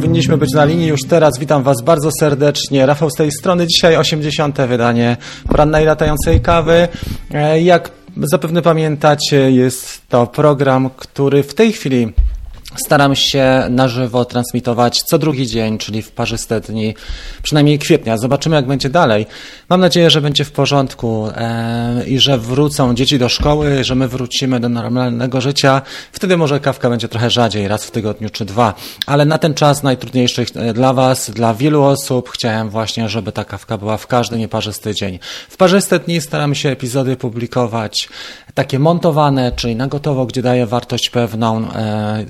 powinniśmy być na linii już teraz. Witam Was bardzo serdecznie. Rafał z tej strony. Dzisiaj 80. wydanie porannej latającej kawy. E, Jak zapewne pamiętacie, jest to program, który w tej chwili Staram się na żywo transmitować co drugi dzień, czyli w parzyste dni, przynajmniej kwietnia. Zobaczymy, jak będzie dalej. Mam nadzieję, że będzie w porządku e, i że wrócą dzieci do szkoły, że my wrócimy do normalnego życia. Wtedy może kawka będzie trochę rzadziej, raz w tygodniu czy dwa. Ale na ten czas najtrudniejszy e, dla Was, dla wielu osób, chciałem właśnie, żeby ta kawka była w każdy nieparzysty dzień. W parzyste dni staram się epizody publikować takie montowane, czyli na gotowo, gdzie daję wartość pewną, e,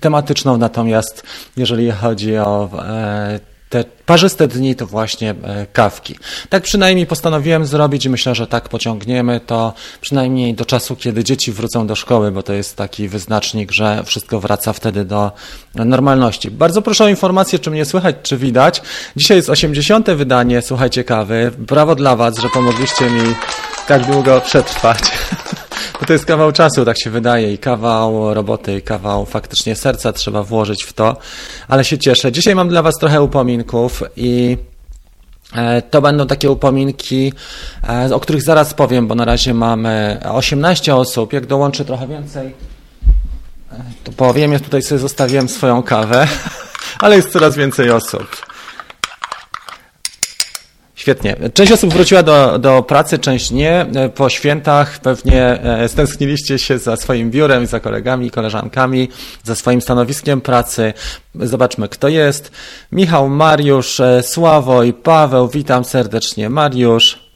tematyczną, natomiast jeżeli chodzi o e, te parzyste dni to właśnie e, kawki. Tak przynajmniej postanowiłem zrobić i myślę, że tak pociągniemy to przynajmniej do czasu, kiedy dzieci wrócą do szkoły, bo to jest taki wyznacznik, że wszystko wraca wtedy do normalności. Bardzo proszę o informację, czy mnie słychać, czy widać. Dzisiaj jest 80. wydanie, słuchajcie kawy. Brawo dla Was, że pomogliście mi tak długo przetrwać. To jest kawał czasu, tak się wydaje, i kawał roboty, i kawał faktycznie serca trzeba włożyć w to, ale się cieszę. Dzisiaj mam dla Was trochę upominków i e, to będą takie upominki, e, o których zaraz powiem, bo na razie mamy 18 osób. Jak dołączę trochę więcej, e, to powiem. Ja tutaj sobie zostawiłem swoją kawę, ale jest coraz więcej osób. Świetnie. Część osób wróciła do, do pracy, część nie. Po świętach pewnie e, stęskniliście się za swoim biurem, za kolegami koleżankami, za swoim stanowiskiem pracy. Zobaczmy, kto jest. Michał, Mariusz, e, Sławo i Paweł. Witam serdecznie. Mariusz.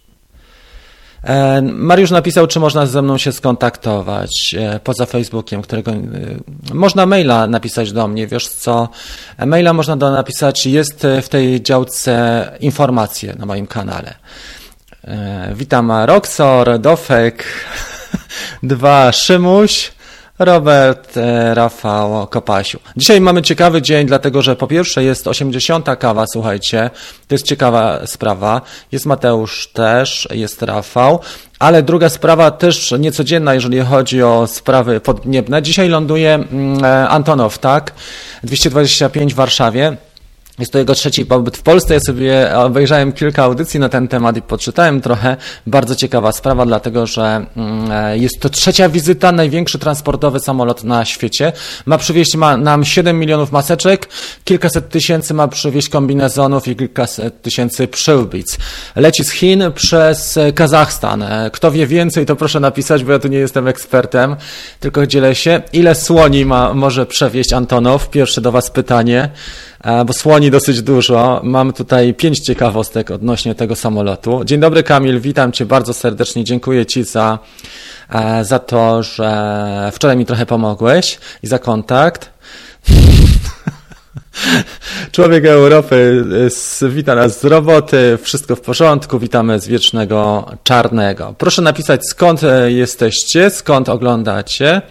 E, Mariusz napisał, czy można ze mną się skontaktować e, poza Facebookiem, którego e, można maila napisać do mnie. Wiesz co? Maila można do napisać, jest w tej działce informacje na moim kanale. Witam Roxor, Dofek, dwa Szymuś, Robert, e, Rafał, Kopasiu. Dzisiaj mamy ciekawy dzień, dlatego że po pierwsze jest 80. kawa, słuchajcie, to jest ciekawa sprawa. Jest Mateusz też, jest Rafał, ale druga sprawa też niecodzienna, jeżeli chodzi o sprawy podniebne. Dzisiaj ląduje mm, e, Antonow, tak? 225 w Warszawie. Jest to jego trzeci pobyt w Polsce. Ja sobie obejrzałem kilka audycji na ten temat i poczytałem trochę. Bardzo ciekawa sprawa, dlatego że mm, e, jest to trzecia wizyta, największy transportowy samolot na świecie. Ma przywieźć ma nam 7 milionów maseczek, kilkaset tysięcy ma przywieźć kombinezonów i kilkaset tysięcy przyłbic. Leci z Chin przez Kazachstan. E, kto wie więcej, to proszę napisać, bo ja tu nie jestem ekspertem, tylko dzielę się. Ile słoni ma, może przewieźć Antonow? Pierwsze do Was pytanie. E, bo słoni dosyć dużo. Mam tutaj pięć ciekawostek odnośnie tego samolotu. Dzień dobry Kamil, witam Cię bardzo serdecznie. Dziękuję Ci za, e, za to, że wczoraj mi trochę pomogłeś i za kontakt. Człowiek Europy wita nas z roboty, wszystko w porządku, witamy z wiecznego czarnego. Proszę napisać skąd e, jesteście, skąd oglądacie,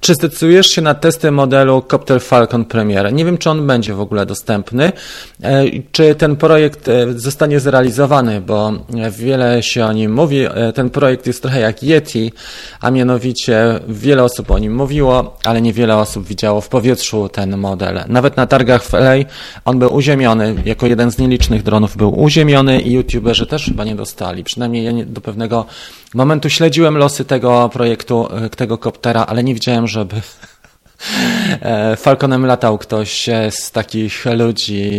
czy zdecydujesz się na testy modelu Copter Falcon Premier. Nie wiem, czy on będzie w ogóle dostępny, e, czy ten projekt e, zostanie zrealizowany, bo wiele się o nim mówi. Ten projekt jest trochę jak Yeti, a mianowicie wiele osób o nim mówiło, ale niewiele osób widziało w powietrzu ten model. Nawet na targach w LA on był uziemiony, jako jeden z nielicznych dronów był uziemiony i youtuberzy też chyba nie dostali. Przynajmniej ja nie, do pewnego momentu śledziłem losy tego projektu, e, tego koptera, ale nie widziałem, żeby Falconem latał ktoś z takich ludzi,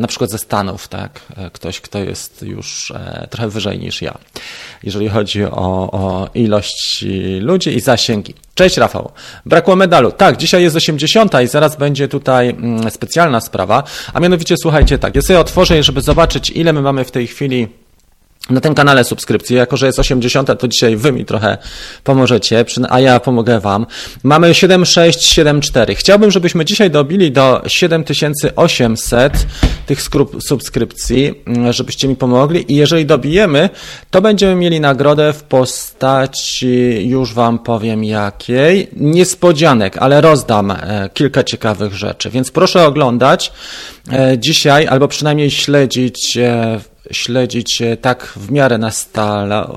na przykład ze Stanów, tak? E, ktoś, kto jest już trochę wyżej niż ja, jeżeli chodzi o, o ilość ludzi i zasięgi. Cześć Rafał. Brakło medalu. Tak, dzisiaj jest 80 i zaraz będzie tutaj mm, specjalna sprawa. A mianowicie słuchajcie tak, ja sobie otworzę, żeby zobaczyć ile my mamy w tej chwili na tym kanale subskrypcji, jako że jest 80, to dzisiaj wy mi trochę pomożecie, a ja pomogę wam. Mamy 7674. Chciałbym, żebyśmy dzisiaj dobili do 7800 tych subskrypcji, mm, żebyście mi pomogli i jeżeli dobijemy, to będziemy mieli nagrodę w postaci, już wam powiem jakiej, niespodzianek, ale rozdam e, kilka ciekawych rzeczy, więc proszę oglądać e, dzisiaj, albo przynajmniej śledzić e, śledzić tak w miarę na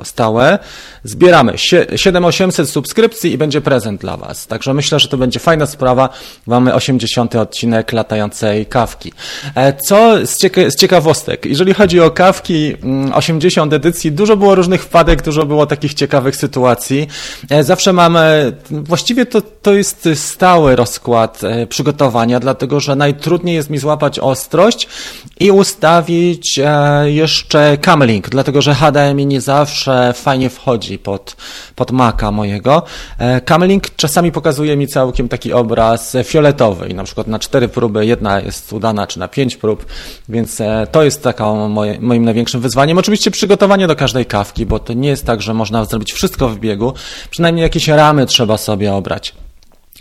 stałe, zbieramy 7800 subskrypcji i będzie prezent dla Was. Także myślę, że to będzie fajna sprawa. Mamy 80 odcinek latającej kawki. E, co z, cieka z ciekawostek? Jeżeli chodzi o kawki, 80 mm, edycji, dużo było różnych wpadek, dużo było takich ciekawych sytuacji. E, zawsze mamy, właściwie to, to jest stały rozkład e, przygotowania, dlatego że najtrudniej jest mi złapać ostrość i ustawić jeszcze camlink, dlatego że HDMI nie zawsze fajnie wchodzi pod, pod Maca mojego. Camlink czasami pokazuje mi całkiem taki obraz fioletowy i na przykład na cztery próby jedna jest udana, czy na pięć prób, więc e, to jest taką moje, moim największym wyzwaniem. Oczywiście przygotowanie do każdej kawki, bo to nie jest tak, że można zrobić wszystko w biegu, przynajmniej jakieś ramy trzeba sobie obrać.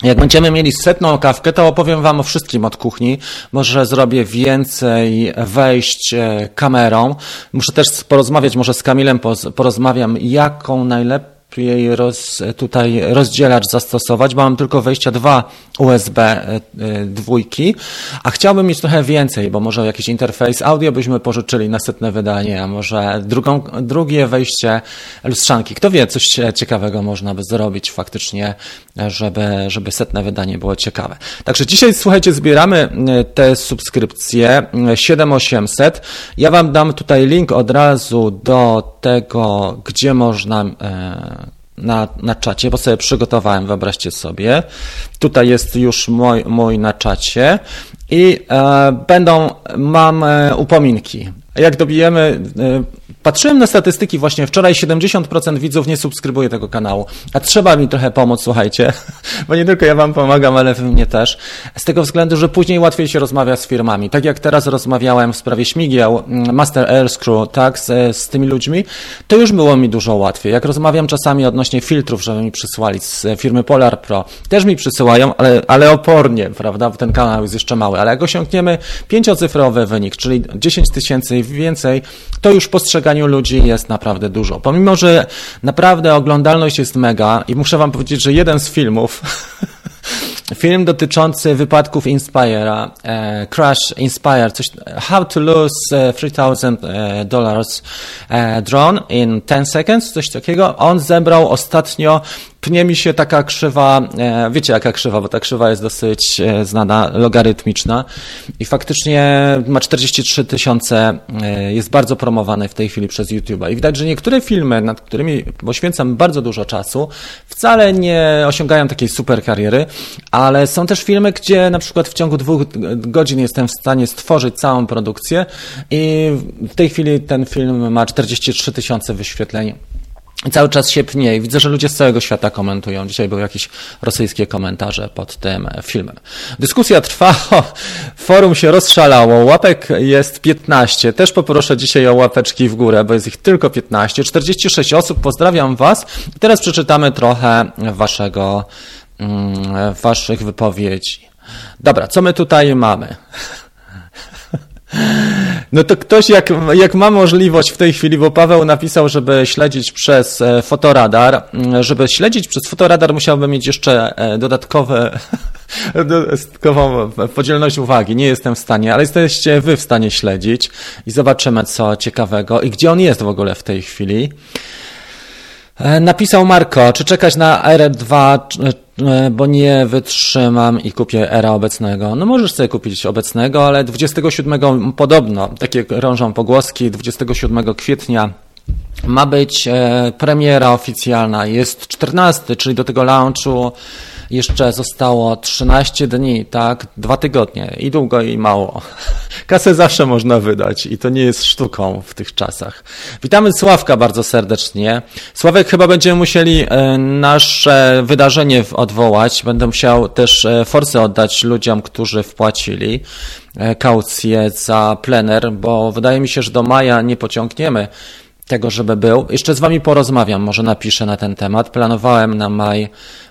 Jak będziemy mieli setną kawkę, to opowiem Wam o wszystkim od kuchni. Może zrobię więcej wejść e, kamerą. Muszę też porozmawiać może z Kamilem, porozmawiam jaką najlepiej jej roz, tutaj rozdzielacz zastosować, bo mam tylko wejścia dwa USB e, e, dwójki, a chciałbym mieć trochę więcej, bo może jakiś interfejs audio byśmy pożyczyli na setne wydanie, a może drugą, drugie wejście lustrzanki. Kto wie, coś ciekawego można by zrobić faktycznie, żeby, żeby setne wydanie było ciekawe. Także dzisiaj, słuchajcie, zbieramy e, te subskrypcje 7800. Ja Wam dam tutaj link od razu do tego, gdzie można na, na czacie, bo sobie przygotowałem, wyobraźcie sobie. Tutaj jest już mój, mój na czacie i e, będą, mam e, upominki. Jak dobijemy e, Patrzyłem na statystyki właśnie wczoraj, 70% widzów nie subskrybuje tego kanału, a trzeba mi trochę pomóc, słuchajcie, bo nie tylko ja wam pomagam, ale wy mnie też, z tego względu, że później łatwiej się rozmawia z firmami. Tak jak teraz rozmawiałem w sprawie śmigieł, mm, Master Air Screw, tak, z, z tymi ludźmi, to już było mi dużo łatwiej. Jak rozmawiam czasami odnośnie filtrów, żeby mi przysłali z firmy Polar Pro, też mi przysyłają, ale, ale opornie, prawda, bo ten kanał jest jeszcze mały, ale jak osiągniemy pięciocyfrowy wynik, czyli 10 tysięcy i więcej, to już postrzegamy ludzi jest naprawdę dużo. Pomimo, że naprawdę oglądalność jest mega i muszę wam powiedzieć, że jeden z filmów Film dotyczący wypadków Inspire'a, e, Crash Inspire, coś, How to Lose 3000 e, Dollars e, Drone in 10 Seconds, coś takiego. On zebrał ostatnio pnie mi się taka krzywa, e, wiecie jaka krzywa, bo ta krzywa jest dosyć e, znana, logarytmiczna i faktycznie ma 43 tysiące, e, jest bardzo promowany w tej chwili przez YouTube'a. I widać, że niektóre filmy, nad którymi poświęcam bardzo dużo czasu, wcale nie osiągają takiej super kariery, ale są też filmy, gdzie na przykład w ciągu dwóch godzin jestem w stanie stworzyć całą produkcję i w tej chwili ten film ma 43 tysiące wyświetleń cały czas się pnie i widzę, że ludzie z całego świata komentują. Dzisiaj były jakieś rosyjskie komentarze pod tym filmem. Dyskusja trwa, forum się rozszalało, łapek jest 15. Też poproszę dzisiaj o łapeczki w górę, bo jest ich tylko 15. 46 osób, pozdrawiam Was. teraz przeczytamy trochę waszego, mm, waszych wypowiedzi. Dobra, co my tutaj mamy? No to ktoś, jak, jak ma możliwość w tej chwili, bo Paweł napisał, żeby śledzić przez e, fotoradar, mm, żeby śledzić przez fotoradar musiałby mieć jeszcze e, dodatkowe, dodatkową podzielność uwagi. Nie jestem w stanie, ale jesteście wy w stanie śledzić i zobaczymy co ciekawego i gdzie on jest w ogóle w tej chwili. E, napisał Marko, czy czekać na R2, e, bo nie wytrzymam i kupię era obecnego. No możesz sobie kupić obecnego, ale 27 podobno, takie rążą pogłoski, 27 kwietnia ma być e, premiera oficjalna. Jest 14, czyli do tego launchu jeszcze zostało 13 dni, tak? Dwa tygodnie. I długo, i mało. Kasę zawsze można wydać i to nie jest sztuką w tych czasach. Witamy Sławka bardzo serdecznie. Sławek, chyba będziemy musieli e, nasze wydarzenie odwołać. Będę musiał też e, forsy oddać ludziom, którzy wpłacili kaucję za plener, bo wydaje mi się, że do maja nie pociągniemy tego, żeby był. Jeszcze z Wami porozmawiam, może napiszę na ten temat. Planowałem na maj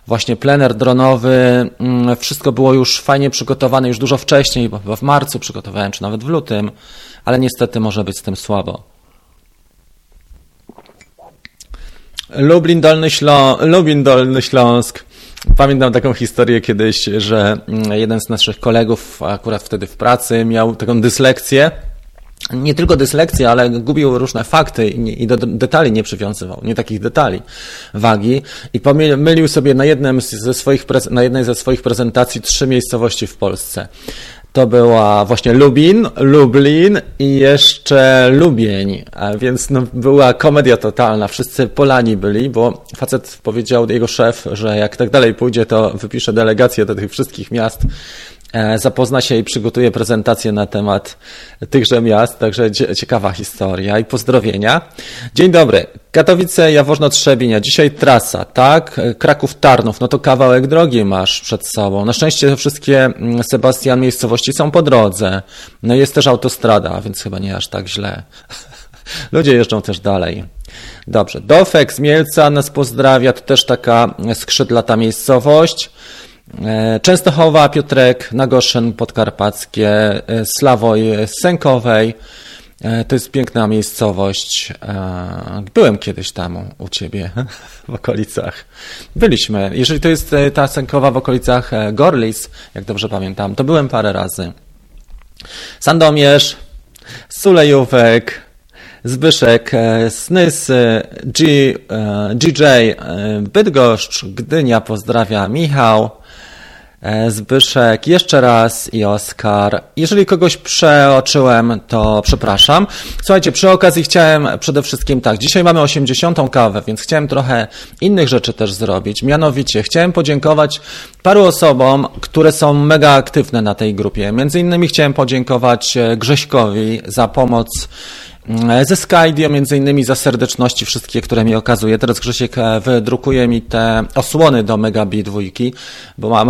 właśnie plener dronowy. Mm, wszystko było już fajnie przygotowane, już dużo wcześniej, bo chyba w marcu przygotowałem, czy nawet w lutym, ale niestety może być z tym słabo. Lublin Dolny, Ślą Lublin Dolny Śląsk. Pamiętam taką historię kiedyś, że mm, jeden z naszych kolegów, akurat wtedy w pracy, miał taką dyslekcję nie tylko dyslekcję, ale gubił różne fakty i, do detali nie przywiązywał, nie takich detali wagi i pomylił sobie na, jednym ze swoich, na jednej ze swoich prezentacji trzy miejscowości w Polsce. To była właśnie Lubin, Lublin i jeszcze Lubień, a więc no, była komedia totalna. Wszyscy Polani byli, bo facet powiedział, jego szef, że jak tak dalej pójdzie, to wypisze delegację do tych wszystkich miast zapozna się i przygotuje prezentację na temat tychże miast, także ciekawa historia i pozdrowienia. Dzień dobry. Katowice, Jaworzno, Trzebin, a dzisiaj trasa, tak? Kraków, Tarnów, no to kawałek drogi masz przed sobą. Na szczęście wszystkie, mm, Sebastian, miejscowości są po drodze. No jest też autostrada, więc chyba nie aż tak źle. Ludzie jeżdżą też dalej. Dobrze. Dofek z Mielca nas pozdrawia, to też taka skrzydlata miejscowość. E, Częstochowa, Piotrek, Nagoszyn Podkarpackie, e, Slawoj Sękowej. E, to jest piękna miejscowość. Byłem kiedyś tam u ciebie w okolicach. Byliśmy. Jeżeli to jest ta Sękowa w okolicach Gorlic, jak dobrze pamiętam, to byłem parę razy. Sandomierz, Sulejówek, Zbyszek, Snys, G, GJ, Bydgoszcz, Gdynia pozdrawia Michał, Zbyszek, jeszcze raz i Oskar. Jeżeli kogoś przeoczyłem, to przepraszam. Słuchajcie, przy okazji chciałem przede wszystkim tak, dzisiaj mamy 80. kawę, więc chciałem trochę innych rzeczy też zrobić. Mianowicie chciałem podziękować paru osobom, które są mega aktywne na tej grupie. Między innymi chciałem podziękować e, Grześkowi za pomoc E, ze Skydio, między innymi za serdeczności wszystkie, które mi okazuje. Teraz Grzesiek e, wydrukuje mi te osłony do Megabi dwójki, bo mam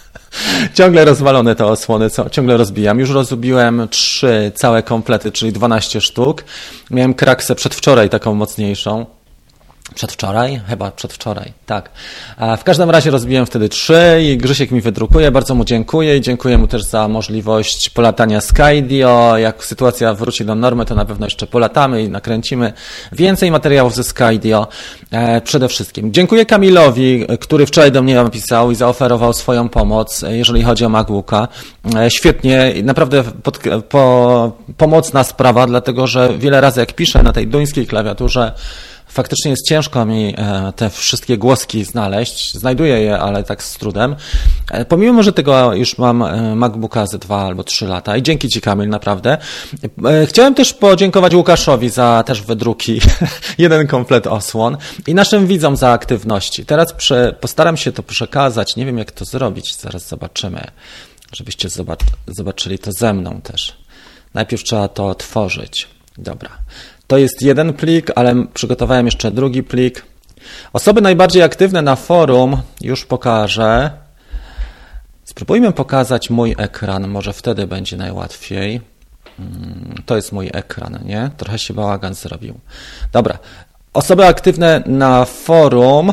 ciągle rozwalone te osłony, co, ciągle rozbijam. Już rozbiłem trzy całe komplety, czyli 12 sztuk. Miałem kraksę przedwczoraj taką mocniejszą. Przedwczoraj? Chyba przedwczoraj, tak. W każdym razie rozbiłem wtedy trzy i Grzesiek mi wydrukuje, bardzo mu dziękuję i dziękuję mu też za możliwość polatania Skydio. Jak sytuacja wróci do normy, to na pewno jeszcze polatamy i nakręcimy więcej materiałów ze Skydio. E, przede wszystkim dziękuję Kamilowi, który wczoraj do mnie napisał i zaoferował swoją pomoc, jeżeli chodzi o MacBooka. E, świetnie, naprawdę pod, po, pomocna sprawa, dlatego że wiele razy jak piszę na tej duńskiej klawiaturze, faktycznie jest ciężko mi e, te wszystkie głoski znaleźć. Znajduję je, ale tak z trudem. E, pomimo, że tego już mam e, MacBooka ze dwa albo trzy lata i dzięki Ci Kamil, naprawdę. Chciałem też podziękować Łukaszowi za też wydruki, jeden komplet osłon i naszym widzom za aktywności. Teraz prze, postaram się to przekazać, nie wiem jak to zrobić, zaraz zobaczymy, żebyście zobaczyli to ze mną też. Najpierw trzeba to otworzyć. Dobra. To jest jeden plik, ale przygotowałem jeszcze drugi plik. Osoby najbardziej aktywne na forum już pokażę. Spróbujmy pokazać mój ekran, może wtedy będzie najłatwiej. Mm, to jest mój ekran, nie? Trochę się bałagan zrobił. Dobra. Osoby aktywne na forum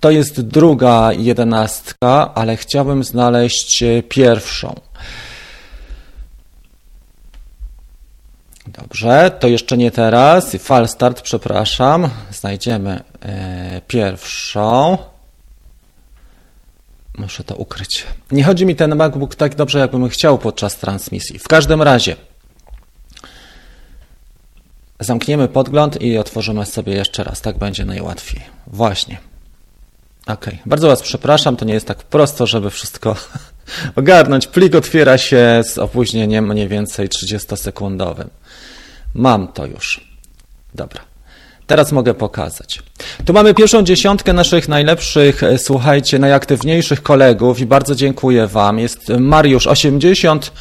to jest druga jedenastka, ale chciałbym znaleźć pierwszą. Dobrze, to jeszcze nie teraz. Fal start, przepraszam. Znajdziemy e, pierwszą. Muszę to ukryć. Nie chodzi mi ten MacBook tak dobrze, jakbym chciał podczas transmisji. W każdym razie zamkniemy podgląd i otworzymy sobie jeszcze raz. Tak będzie najłatwiej. Właśnie. Ok. Bardzo Was przepraszam, to nie jest tak prosto, żeby wszystko ogarnąć. Plik otwiera się z opóźnieniem mniej więcej 30-sekundowym. Mam to już. Dobra. Teraz mogę pokazać. Tu mamy pierwszą dziesiątkę naszych najlepszych, e, słuchajcie, najaktywniejszych kolegów i bardzo dziękuję Wam. Jest Mariusz 80,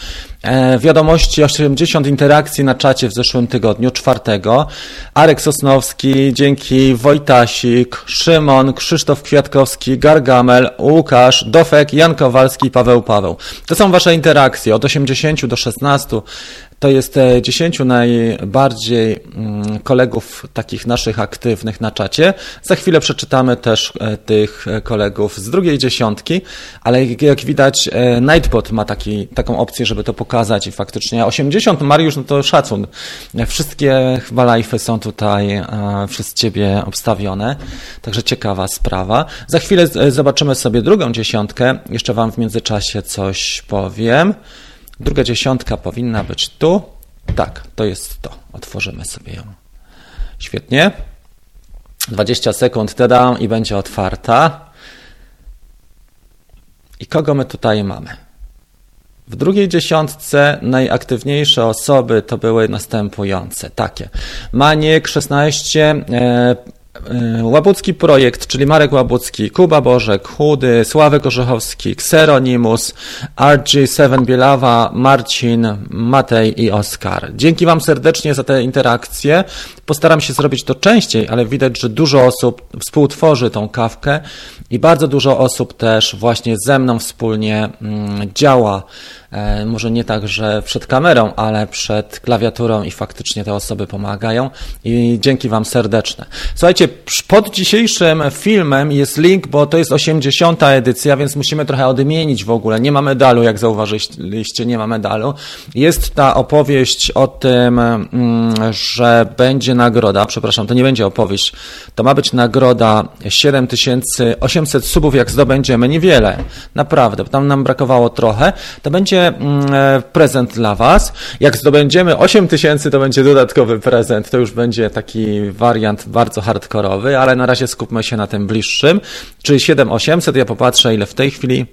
e, wiadomości 80 interakcji na czacie w zeszłym tygodniu, czwartego. Arek Sosnowski, dzięki Wojtasik, Szymon, Krzysztof Kwiatkowski, Gargamel, Łukasz, Dofek, Jan Kowalski, Paweł Paweł. To są Wasze interakcje od 80 do 16 to jest 10 najbardziej mm, kolegów takich naszych aktywnych na czacie. Za chwilę przeczytamy też e, tych kolegów z drugiej dziesiątki, ale jak widać e, Nightbot ma taki, taką opcję, żeby to pokazać i faktycznie 80 Mariusz, no to szacun. Wszystkie chyba live'y są tutaj e, przez Ciebie obstawione, także ciekawa sprawa. Za chwilę zobaczymy sobie drugą dziesiątkę. Jeszcze Wam w międzyczasie coś powiem. Druga dziesiątka powinna być tu. Tak, to jest to. Otworzymy sobie ją. Świetnie. 20 sekund dodam i będzie otwarta. I kogo my tutaj mamy? W drugiej dziesiątce najaktywniejsze osoby to były następujące, takie. Maniek 16, e, E, Łabucki Projekt, czyli Marek Łabucki, Kuba Bożek, Chudy, Sławek Orzechowski, Xeronimus, RG7 Bielawa, Marcin, Matej i Oskar. Dzięki Wam serdecznie za te interakcje. Postaram się zrobić to częściej, ale widać, że dużo osób współtworzy tą kawkę i bardzo dużo osób też właśnie ze mną wspólnie mm, działa może nie tak, że przed kamerą, ale przed klawiaturą i faktycznie te osoby pomagają i dzięki Wam serdeczne. Słuchajcie, pod dzisiejszym filmem jest link, bo to jest 80. edycja, więc musimy trochę odmienić w ogóle. Nie ma medalu, jak zauważyliście, nie ma medalu. Jest ta opowieść o tym, mm, że będzie nagroda, przepraszam, to nie będzie opowieść, to ma być nagroda 7800 subów, jak zdobędziemy, niewiele, naprawdę, tam nam brakowało trochę, to będzie będzie mm, e, prezent dla Was. Jak zdobędziemy 8 tysięcy, to będzie dodatkowy prezent. To już będzie taki wariant bardzo hardkorowy, ale na razie skupmy się na tym bliższym, czyli 7800. Ja popatrzę, ile w tej chwili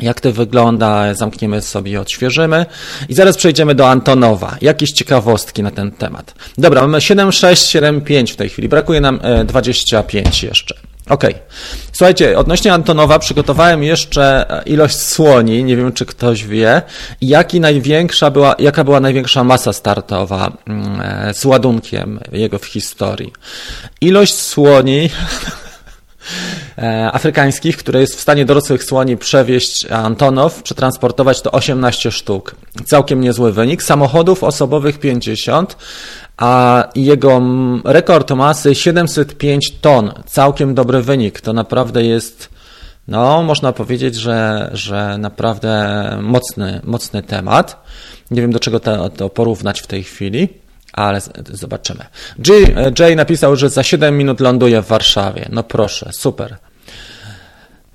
jak to wygląda, zamkniemy sobie, odświeżymy i zaraz przejdziemy do Antonowa. Jakieś ciekawostki na ten temat. Dobra, mamy 7,6, 7,5 w tej chwili, brakuje nam 25 e, jeszcze. Ok. Słuchajcie, odnośnie Antonowa przygotowałem jeszcze e, ilość słoni, nie wiem czy ktoś wie, jaki największa była, jaka była największa masa startowa mm, e, z ładunkiem jego w historii. Ilość słoni e, afrykańskich, które jest w stanie dorosłych słoni przewieźć Antonow, przetransportować to 18 sztuk. Całkiem niezły wynik. Samochodów osobowych 50, a jego rekord masy 705 ton. Całkiem dobry wynik. To naprawdę jest, no, można powiedzieć, że, że naprawdę mocny, mocny temat. Nie wiem, do czego to, to porównać w tej chwili ale zobaczymy. Jay, napisał, że za 7 minut ląduje w Warszawie. No proszę, super.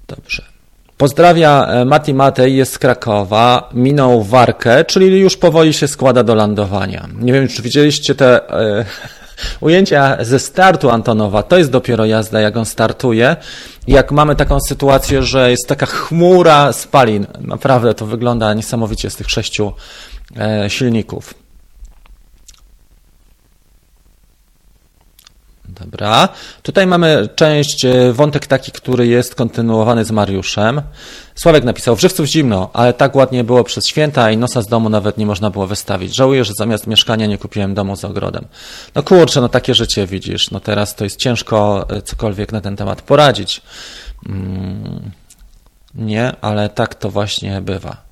Dobrze. Pozdrawia e, Mati Matej, jest z Krakowa, minął Warkę, czyli już powoli się składa do lądowania. Nie wiem, czy widzieliście te e, ujęcia ze startu Antonowa. To jest dopiero jazda, jak on startuje. Jak mamy taką sytuację, że jest taka chmura spalin. Naprawdę to wygląda niesamowicie z tych sześciu e, silników. Dobra. Tutaj mamy część, e, wątek taki, który jest kontynuowany z Mariuszem. Sławek napisał, w Żywców zimno, ale tak ładnie było przez święta i nosa z domu nawet nie można było wystawić. Żałuję, że zamiast mieszkania nie kupiłem domu z ogrodem. No kurczę, no takie życie widzisz. No teraz to jest ciężko e, cokolwiek na ten temat poradzić. Mm, nie, ale tak to właśnie bywa.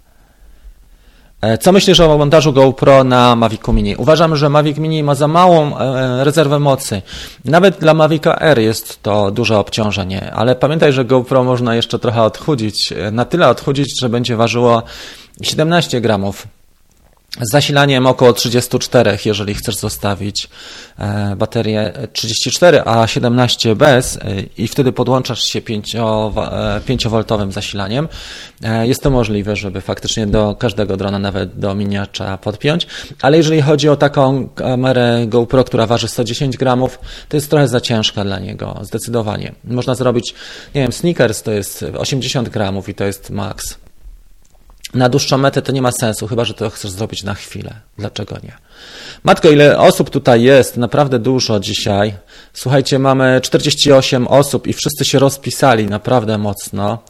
E, co myślisz o montażu GoPro na Mavicu Mini? Uważam, że Mavic Mini ma za małą e, rezerwę mocy. Nawet dla Mavica R jest to duże obciążenie, ale pamiętaj, że GoPro można jeszcze trochę odchudzić. E, na tyle odchudzić, że będzie ważyło 17 gramów z zasilaniem około 34, jeżeli chcesz zostawić e, baterię 34, a 17 bez e, i wtedy podłączasz się 5V e, zasilaniem. Jest to możliwe, żeby faktycznie do każdego drona, nawet do miniacza podpiąć, ale jeżeli chodzi o taką kamerę GoPro, która waży 110 gramów, to jest trochę za ciężka dla niego, zdecydowanie. Można zrobić, nie wiem, sneakers to jest 80 gramów i to jest max na dłuższą metę to nie ma sensu, chyba że to chcesz zrobić na chwilę. Dlaczego nie? Matko, ile osób tutaj jest? Naprawdę dużo dzisiaj. Słuchajcie, mamy 48 osób i wszyscy się rozpisali naprawdę mocno.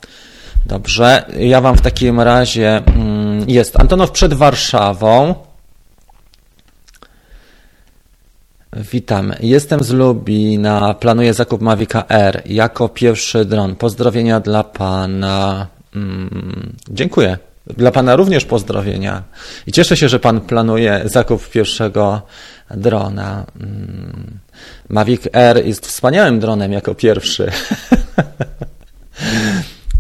Dobrze, ja Wam w takim razie mm, jest Antonow przed Warszawą. Witam. Jestem z Lubina. Planuję zakup Mavica R jako pierwszy dron. Pozdrowienia dla Pana. Mm, dziękuję. Dla Pana również pozdrowienia i cieszę się, że Pan planuje zakup pierwszego drona. Mm. Mavic Air jest wspaniałym dronem jako pierwszy.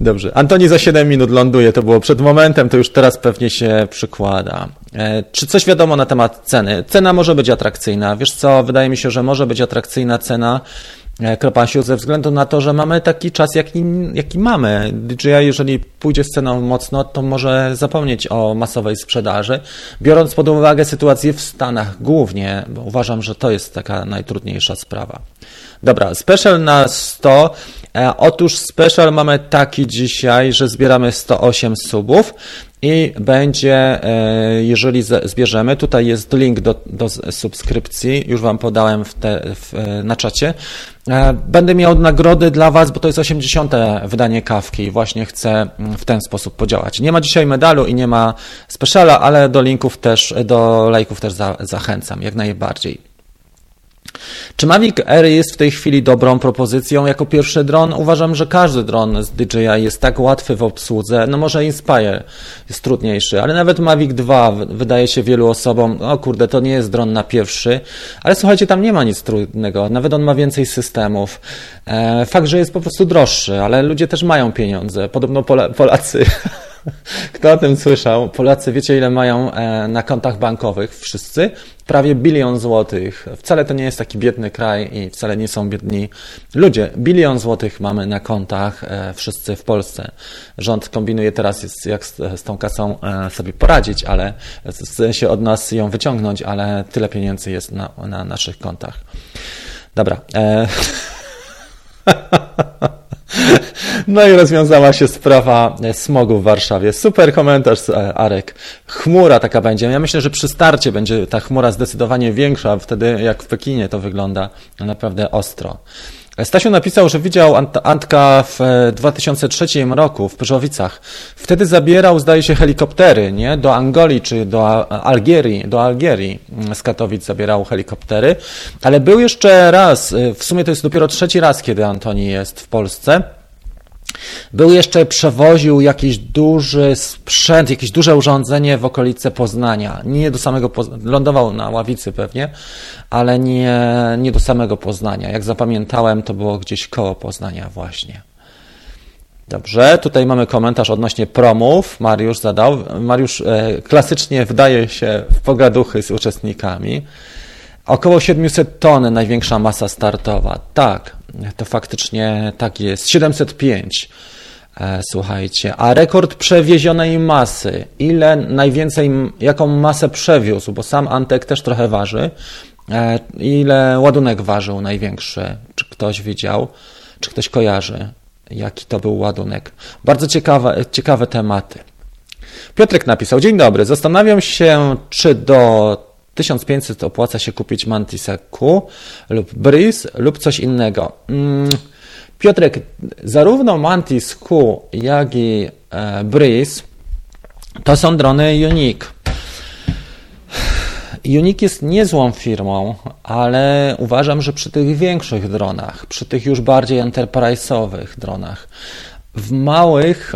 Dobrze. Antoni za 7 minut ląduje, to było przed momentem, to już teraz pewnie się przykłada. E, czy coś wiadomo na temat ceny? Cena może być atrakcyjna. Wiesz co, wydaje mi się, że może być atrakcyjna cena Kropasiu ze względu na to, że mamy taki czas, jaki, jaki mamy. DJI, jeżeli pójdzie z ceną mocno, to może zapomnieć o masowej sprzedaży, biorąc pod uwagę sytuację w Stanach głównie, bo uważam, że to jest taka najtrudniejsza sprawa. Dobra, special na 100. E, otóż special mamy taki dzisiaj, że zbieramy 108 subów i będzie, e, jeżeli zbierzemy, tutaj jest link do, do subskrypcji, już Wam podałem w te, w, e, na czacie. Będę miał nagrody dla Was, bo to jest 80. wydanie kawki i właśnie chcę mm, w ten sposób podziałać. Nie ma dzisiaj medalu i nie ma speciala, ale do linków też, do lajków też za, zachęcam, jak najbardziej. Czy Mavic Air jest w tej chwili dobrą propozycją jako pierwszy dron? Uważam, że każdy dron z DJI jest tak łatwy w obsłudze. No może Inspire jest trudniejszy, ale nawet Mavic 2 wydaje się wielu osobom, o kurde, to nie jest dron na pierwszy, ale słuchajcie, tam nie ma nic trudnego, nawet on ma więcej systemów. E, fakt, że jest po prostu droższy, ale ludzie też mają pieniądze. Podobno Polacy Kto o tym słyszał? Polacy wiecie ile mają e, na kontach bankowych wszyscy? Prawie bilion złotych. Wcale to nie jest taki biedny kraj i wcale nie są biedni ludzie. Bilion złotych mamy na kontach e, wszyscy w Polsce. Rząd kombinuje teraz, jak z, tą kasą e, sobie poradzić, ale chce się od nas ją wyciągnąć, ale tyle pieniędzy jest na, na naszych kontach. Dobra. No i rozwiązała się sprawa smogu w Warszawie. Super komentarz, e, Arek. Chmura taka będzie. Ja myślę, że przy starcie będzie ta chmura zdecydowanie większa, wtedy jak w Pekinie to wygląda naprawdę ostro. Stasiu napisał, że widział Antka w 2003 e, roku w Pyrzowicach. Wtedy zabierał, zdaje się, helikoptery, nie? Do Angolii czy do Algierii, do Algierii mm, z Katowic zabierał helikoptery. Ale był jeszcze raz, e, w sumie to jest dopiero trzeci raz, kiedy Antoni jest w Polsce. Był jeszcze, przewoził jakiś duży sprzęt, jakieś duże urządzenie w okolice Poznania. Nie do samego, lądował na ławicy pewnie, ale nie, nie do samego Poznania. Jak zapamiętałem, to było gdzieś koło Poznania właśnie. Dobrze, tutaj mamy komentarz odnośnie promów. Mariusz zadał. Mariusz e, klasycznie wdaje się w pogaduchy z uczestnikami. Około 700 ton największa masa startowa. Tak, to faktycznie tak jest. 705. E, słuchajcie, a rekord przewiezionej masy, ile najwięcej, jaką masę przewiózł, bo sam Antek też trochę waży, e, ile ładunek ważył największy, czy ktoś widział, czy ktoś kojarzy, jaki to był ładunek. Bardzo ciekawe, ciekawe tematy. Piotrek napisał, dzień dobry, zastanawiam się, czy do 1500 opłaca się kupić Mantisa Q lub Breeze lub coś innego. Mm, Piotrek, zarówno Mantis Q, jak i e, Breeze to są drony Unique. Unique jest niezłą firmą, ale uważam, że przy tych większych dronach, przy tych już bardziej enterprise'owych dronach, w małych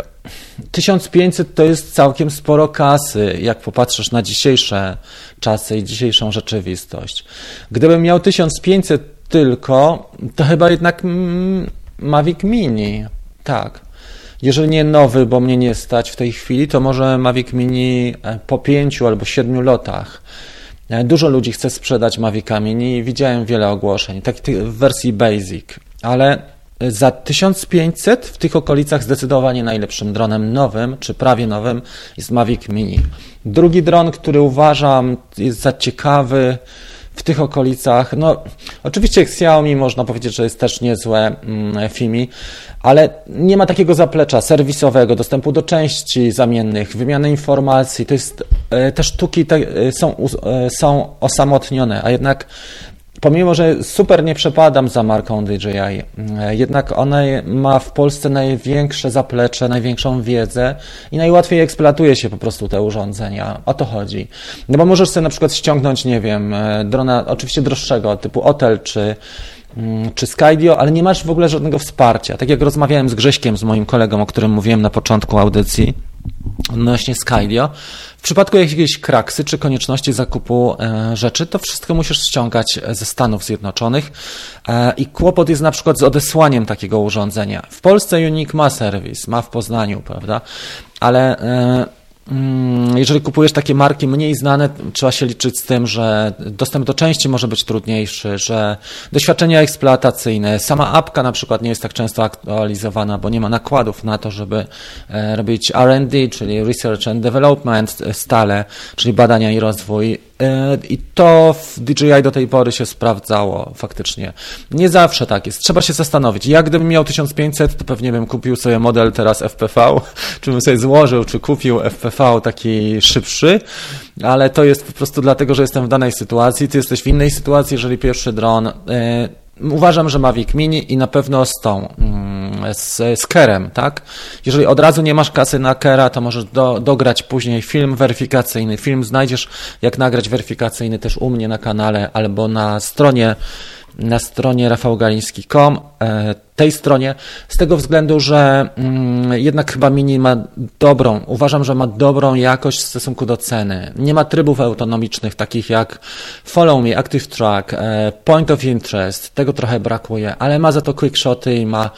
1500 to jest całkiem sporo kasy, jak popatrzysz na dzisiejsze czasy i dzisiejszą rzeczywistość. Gdybym miał 1500 tylko, to chyba jednak Mavic Mini. Tak. Jeżeli nie nowy, bo mnie nie stać w tej chwili, to może Mavic Mini e, po pięciu albo siedmiu lotach. E, dużo ludzi chce sprzedać Mavica Mini. Widziałem wiele ogłoszeń, tak w wersji basic, ale za 1500 w tych okolicach zdecydowanie najlepszym dronem nowym, czy prawie nowym jest Mavic Mini. Drugi dron, który uważam jest za ciekawy w tych okolicach, no oczywiście Xiaomi można powiedzieć, że jest też niezłe mm, FIMI, ale nie ma takiego zaplecza serwisowego, dostępu do części zamiennych, wymiany informacji, to jest, e, te sztuki te e, są, e, są osamotnione, a jednak pomimo, że super nie przepadam za marką DJI, e, jednak ona ma w Polsce największe zaplecze, największą wiedzę i najłatwiej eksploatuje się po prostu te urządzenia. O to chodzi. No bo możesz sobie na przykład ściągnąć, nie wiem, e, drona oczywiście droższego, typu Otel czy mm, czy Skydio, ale nie masz w ogóle żadnego wsparcia. Tak jak rozmawiałem z Grześkiem, z moim kolegą, o którym mówiłem na początku audycji, odnośnie Skydio. W przypadku jakiejś kraksy czy konieczności zakupu e, rzeczy, to wszystko musisz ściągać ze Stanów Zjednoczonych e, i kłopot jest na przykład z odesłaniem takiego urządzenia. W Polsce Unique ma serwis, ma w Poznaniu, prawda? Ale e, jeżeli kupujesz takie marki mniej znane, trzeba się liczyć z tym, że dostęp do części może być trudniejszy, że doświadczenia eksploatacyjne, sama apka na przykład nie jest tak często aktualizowana, bo nie ma nakładów na to, żeby e, robić R&D, czyli Research and Development stale, czyli badania i rozwój E, I to w DJI do tej pory się sprawdzało faktycznie. Nie zawsze tak jest. Trzeba się zastanowić. Jak gdybym miał 1500, to pewnie bym kupił sobie model teraz FPV, czy bym sobie złożył, czy kupił FPV taki szybszy, ale to jest po prostu dlatego, że jestem w danej sytuacji. Ty jesteś w innej sytuacji, jeżeli pierwszy dron. E, uważam, że Mavic Mini i na pewno z tą mm, z, z Kerem, tak? Jeżeli od razu nie masz kasy na Kera, to możesz do, dograć później film weryfikacyjny. Film znajdziesz, jak nagrać weryfikacyjny też u mnie na kanale albo na stronie na stronie rafałgaliński.com, e, tej stronie, z tego względu, że mm, jednak chyba Mini ma dobrą, uważam, że ma dobrą jakość w stosunku do ceny. Nie ma trybów autonomicznych takich jak Follow Me, Active Track, e, Point of Interest, tego trochę brakuje, ale ma za to quickshoty i ma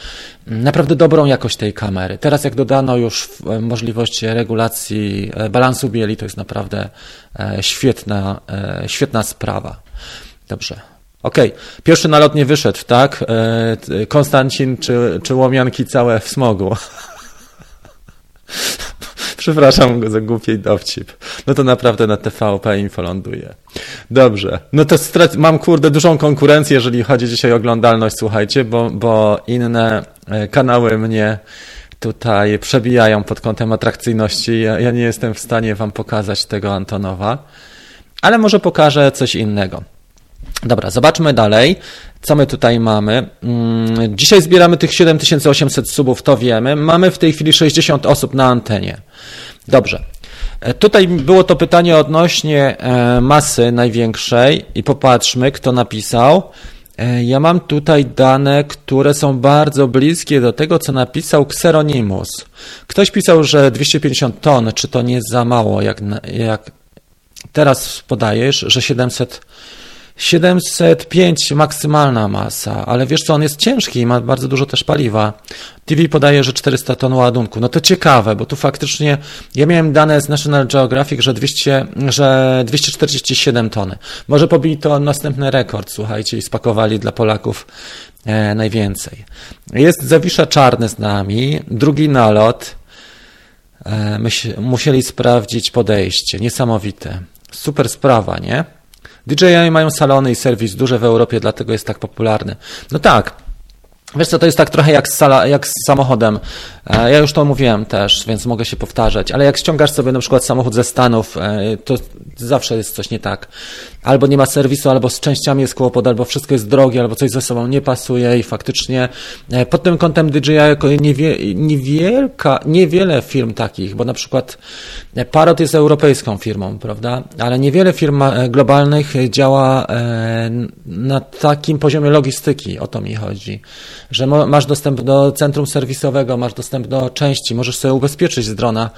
naprawdę dobrą jakość tej kamery. Teraz jak dodano już e, możliwość regulacji balansu bieli, to jest naprawdę świetna, świetna sprawa. Dobrze. Okej, okay. pierwszy nalot nie wyszedł, tak? E, Konstancin czy, czy Łomianki całe w smogu. Przepraszam go za głupiej dowcip. No to naprawdę na TVP Info ląduje. Dobrze. No to mam kurde dużą konkurencję, jeżeli chodzi dzisiaj o oglądalność, słuchajcie, bo, bo inne e, kanały mnie tutaj przebijają pod kątem atrakcyjności. Ja, ja nie jestem w stanie wam pokazać tego Antonowa, ale może pokażę coś innego. Dobra, zobaczmy dalej, co my tutaj mamy. Mm, dzisiaj zbieramy tych 7800 subów, to wiemy. Mamy w tej chwili 60 osób na antenie. Dobrze. E, tutaj było to pytanie odnośnie e, masy największej i popatrzmy, kto napisał. E, ja mam tutaj dane, które są bardzo bliskie do tego, co napisał Xeronimus. Ktoś pisał, że 250 ton, czy to nie za mało, jak, jak teraz podajesz, że 700 705 maksymalna masa, ale wiesz co, on jest ciężki i ma bardzo dużo też paliwa. TV podaje, że 400 ton ładunku. No to ciekawe, bo tu faktycznie ja miałem dane z National Geographic, że, 200, że 247 tony. Może pobili to następny rekord, słuchajcie, i spakowali dla Polaków e, najwięcej. Jest Zawisza Czarny z nami, drugi nalot. E, musieli sprawdzić podejście. Niesamowite. Super sprawa, nie? DJI mają salony i serwis duże w Europie, dlatego jest tak popularny. No tak, Wiesz co, to jest tak trochę jak z, sala, jak z samochodem. E, ja już to mówiłem też, więc mogę się powtarzać, ale jak ściągasz sobie na przykład samochód ze Stanów, e, to zawsze jest coś nie tak. Albo nie ma serwisu, albo z częściami jest kłopot, albo wszystko jest drogie, albo coś ze sobą nie pasuje i faktycznie e, pod tym kątem DJI jako niewie, niewielka, niewiele firm takich, bo na przykład Parrot jest europejską firmą, prawda, ale niewiele firm globalnych działa na takim poziomie logistyki, o to mi chodzi że masz dostęp do centrum serwisowego, masz dostęp do części, możesz sobie ubezpieczyć z drona.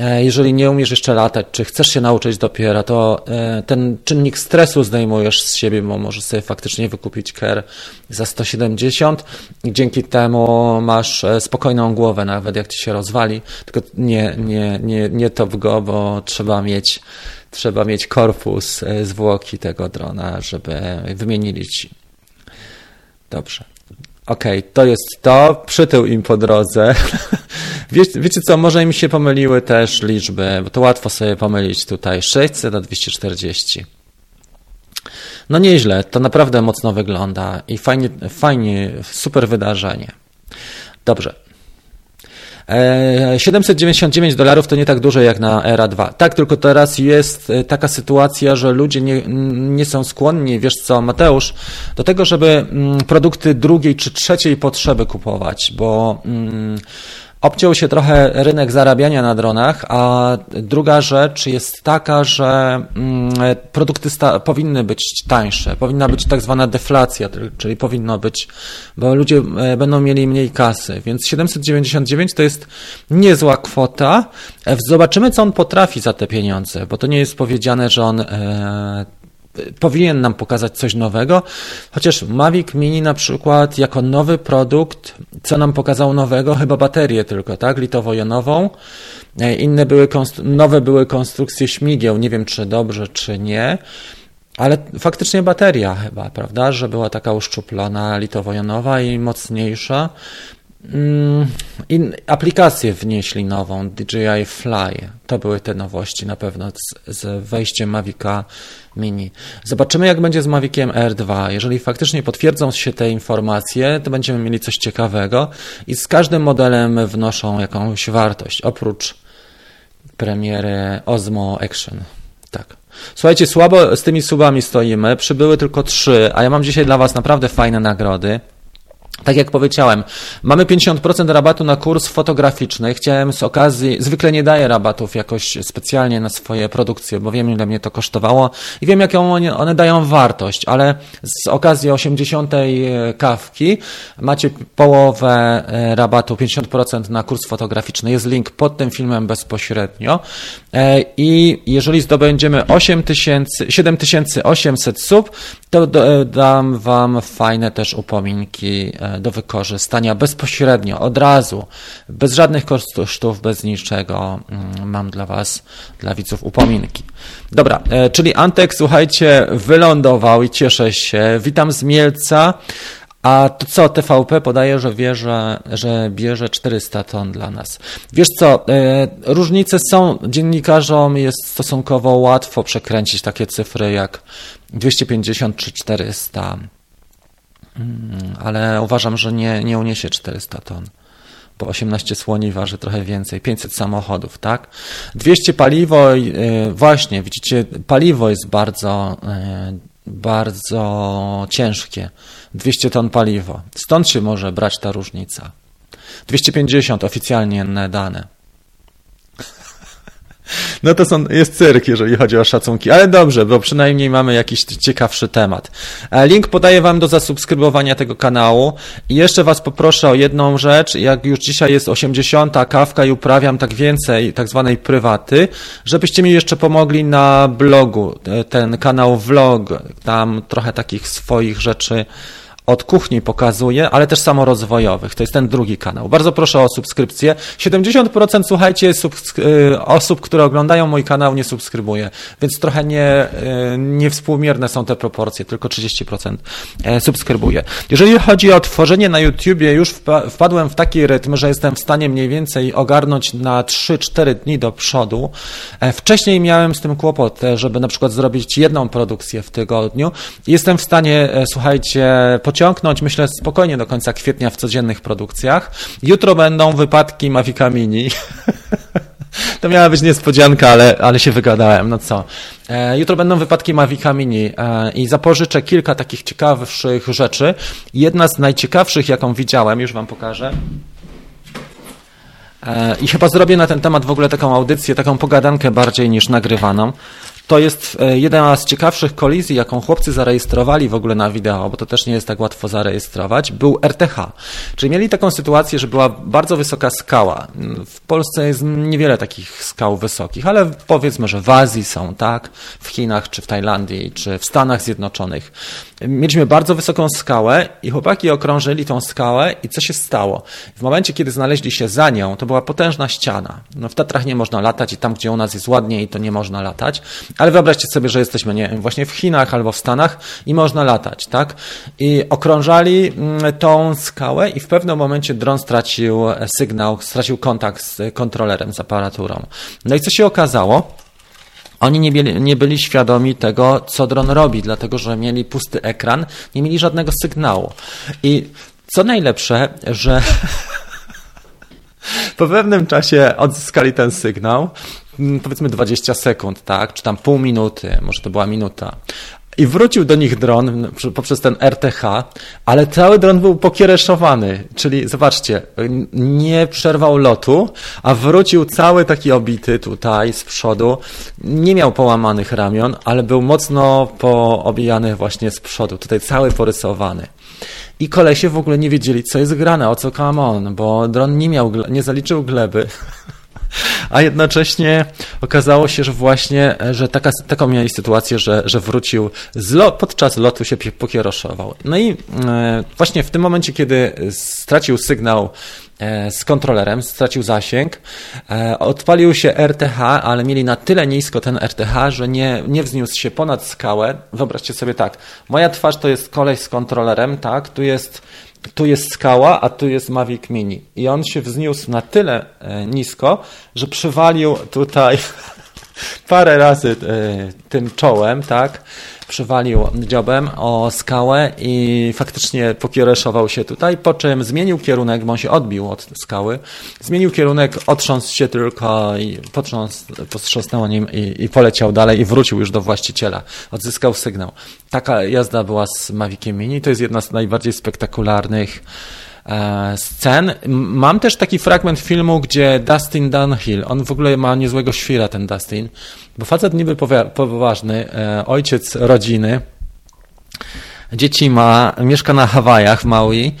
E, jeżeli nie umiesz jeszcze latać, czy chcesz się nauczyć dopiero, to e, ten czynnik stresu zdejmujesz z siebie, bo możesz sobie faktycznie wykupić KER za 170 i dzięki temu masz e, spokojną głowę, nawet jak ci się rozwali. Tylko nie, nie, nie, nie top go, bo trzeba mieć, trzeba mieć korpus zwłoki tego drona, żeby wymienili ci. Dobrze. Okej, okay, to jest to. Przytył im po drodze. wiecie, wiecie co, może im się pomyliły też liczby, bo to łatwo sobie pomylić tutaj. 600 a 240. No nieźle, to naprawdę mocno wygląda i fajnie, fajnie super wydarzenie. Dobrze, 799 e, dolarów to nie tak dużo jak na ERA 2. Tak, tylko teraz jest e, taka sytuacja, że ludzie nie, nie są skłonni, wiesz co, Mateusz, do tego, żeby mm, produkty drugiej czy trzeciej potrzeby kupować, bo mm, Obciął się trochę rynek zarabiania na dronach, a druga rzecz jest taka, że mm, produkty powinny być tańsze, powinna być tak zwana deflacja, czyli powinno być, bo ludzie e, będą mieli mniej kasy, więc 799 to jest niezła kwota. E, zobaczymy, co on potrafi za te pieniądze, bo to nie jest powiedziane, że on e, powinien nam pokazać coś nowego, chociaż Mavic Mini na przykład jako nowy produkt, co nam pokazał nowego? Chyba baterię tylko, tak? Litowo-jonową. E, inne były, nowe były konstrukcje śmigieł, nie wiem czy dobrze, czy nie. Ale faktycznie bateria chyba, prawda, że była taka uszczuplona, litowo-jonowa i mocniejsza. Mm, I aplikację wnieśli nową, DJI Fly. To były te nowości na pewno z, z wejściem Mavica Mini. Zobaczymy, jak będzie z Maviciem R2. Jeżeli faktycznie potwierdzą się te informacje, to będziemy mieli coś ciekawego i z każdym modelem wnoszą jakąś wartość, oprócz premiery Osmo Action. Tak. Słuchajcie, słabo z tymi subami stoimy. Przybyły tylko trzy, a ja mam dzisiaj dla Was naprawdę fajne nagrody. Tak jak powiedziałem, mamy 50% rabatu na kurs fotograficzny. Chciałem z okazji, zwykle nie daję rabatów jakoś specjalnie na swoje produkcje, bo wiem ile mnie to kosztowało i wiem jaką one, one dają wartość, ale z okazji 80. kawki macie połowę e, rabatu, 50% na kurs fotograficzny. Jest link pod tym filmem bezpośrednio e, i jeżeli zdobędziemy 8 tysięcy, 7800 sub, to e, dam Wam fajne też upominki do wykorzystania bezpośrednio, od razu, bez żadnych kosztów, bez niczego. Mm, mam dla Was, dla widzów upominki. Dobra, e, czyli Antek, słuchajcie, wylądował i cieszę się. Witam z Mielca. A to co, TVP podaje, że wie, że, że bierze 400 ton dla nas. Wiesz co, e, różnice są, dziennikarzom jest stosunkowo łatwo przekręcić takie cyfry jak 250 czy 400. Mm, ale uważam, że nie, nie uniesie 400 ton bo 18 słoni waży trochę więcej, 500 samochodów, tak? 200 paliwo, y, właśnie, widzicie, paliwo jest bardzo, y, bardzo ciężkie. 200 ton paliwo. Stąd się może brać ta różnica. 250 oficjalnie dane. No to są, jest cyrk, jeżeli chodzi o szacunki, ale dobrze, bo przynajmniej mamy jakiś ciekawszy temat. E, link podaję Wam do zasubskrybowania tego kanału. I jeszcze Was poproszę o jedną rzecz, jak już dzisiaj jest 80 kawka i uprawiam tak więcej tak zwanej prywaty, żebyście mi jeszcze pomogli na blogu, e, ten kanał vlog, tam trochę takich swoich rzeczy od kuchni pokazuje, ale też samorozwojowych. To jest ten drugi kanał. Bardzo proszę o subskrypcję. 70% słuchajcie, y, osób, które oglądają mój kanał nie subskrybuje, więc trochę nie, y, niewspółmierne są te proporcje, tylko 30% e, subskrybuje. Jeżeli chodzi o tworzenie na YouTubie, już wpadłem w taki rytm, że jestem w stanie mniej więcej ogarnąć na 3-4 dni do przodu. E, wcześniej miałem z tym kłopot, e, żeby na przykład zrobić jedną produkcję w tygodniu. Jestem w stanie, słuchajcie, pociągnąć, myślę, spokojnie do końca kwietnia w codziennych produkcjach. Jutro będą wypadki Mavica Mini. To miała być niespodzianka, ale, ale się wygadałem. No co? E, jutro będą wypadki Mavica Mini e, i zapożyczę kilka takich ciekawszych rzeczy. Jedna z najciekawszych, jaką widziałem, już Wam pokażę. E, I chyba zrobię na ten temat w ogóle taką audycję, taką pogadankę bardziej niż nagrywaną. To jest e, jedna z ciekawszych kolizji, jaką chłopcy zarejestrowali w ogóle na wideo, bo to też nie jest tak łatwo zarejestrować, był RTH. Czyli mieli taką sytuację, że była bardzo wysoka skała. W Polsce jest niewiele takich skał wysokich, ale powiedzmy, że w Azji są, tak? W Chinach, czy w Tajlandii, czy w Stanach Zjednoczonych. Mieliśmy bardzo wysoką skałę i chłopaki okrążyli tą skałę i co się stało? W momencie, kiedy znaleźli się za nią, to była potężna ściana. No w Tatrach nie można latać i tam, gdzie u nas jest ładniej, to nie można latać. Ale wyobraźcie sobie, że jesteśmy nie właśnie w Chinach albo w Stanach i można latać, tak? I okrążali mm, tą skałę i w pewnym momencie dron stracił sygnał, stracił kontakt z kontrolerem, z aparaturą. No i co się okazało? Oni nie byli, nie byli świadomi tego, co dron robi, dlatego że mieli pusty ekran, nie mieli żadnego sygnału. I co najlepsze, że po pewnym czasie odzyskali ten sygnał, powiedzmy 20 sekund, tak, czy tam pół minuty, może to była minuta. I wrócił do nich dron poprzez ten RTH, ale cały dron był pokiereszowany, czyli zobaczcie, nie przerwał lotu, a wrócił cały taki obity tutaj z przodu. Nie miał połamanych ramion, ale był mocno poobijany właśnie z przodu, tutaj cały porysowany. I kolesie w ogóle nie wiedzieli, co jest grane, o co come on, bo dron nie miał, nie zaliczył gleby. a jednocześnie okazało się, że właśnie, że taka, taką mieli sytuację, że, że wrócił lot, podczas lotu się pokieroszował. No i e, właśnie w tym momencie, kiedy stracił sygnał E, z kontrolerem, stracił zasięg, e, odpalił się RTH, ale mieli na tyle nisko ten RTH, że nie, nie wzniósł się ponad skałę. Wyobraźcie sobie tak, moja twarz to jest koleś z kontrolerem, tak, tu jest, tu jest skała, a tu jest Mavic Mini. I on się wzniósł na tyle e, nisko, że przywalił tutaj parę razy tym czołem, tak, przywalił dziobem o skałę i faktycznie pokiereszował się tutaj, po czym zmienił kierunek, bo on się odbił od skały, zmienił kierunek, otrząsł się tylko i potrząs, postrząsnęło nim i, i poleciał dalej i wrócił już do właściciela. Odzyskał sygnał. Taka jazda była z Maviciem Mini. To jest jedna z najbardziej spektakularnych e, scen. Mam też taki fragment filmu, gdzie Dustin Dunhill, on w ogóle ma niezłego świra, ten Dustin, bo facet niby poważny, e, ojciec rodziny, dzieci ma, mieszka na Hawajach w Maui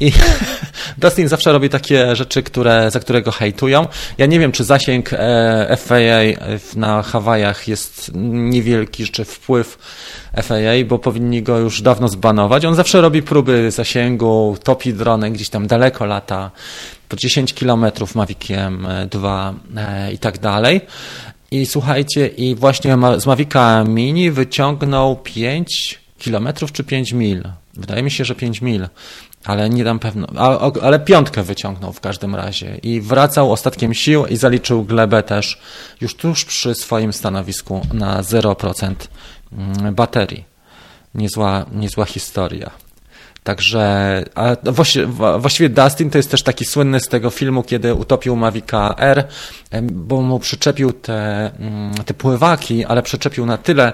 i Dustin zawsze robi takie rzeczy, które, za które go hejtują. Ja nie wiem, czy zasięg e, FAA na Hawajach jest niewielki, czy wpływ FAA, bo powinni go już dawno zbanować. On zawsze robi próby zasięgu, topi drony, gdzieś tam daleko lata, po 10 kilometrów Maviciem 2 e, i tak dalej. I słuchajcie, i właśnie z Mavica Mini wyciągnął 5 kilometrów czy 5 mil. Wydaje mi się, że 5 mil, ale nie dam pewno. Ale piątkę wyciągnął w każdym razie i wracał ostatkiem sił i zaliczył glebę też już tuż przy swoim stanowisku na 0% mm, baterii. Niezła, niezła historia. Także a właściwie Dustin to jest też taki słynny z tego filmu, kiedy utopił Mavica R, bo mu przyczepił te, mm, te pływaki, ale przyczepił na tyle,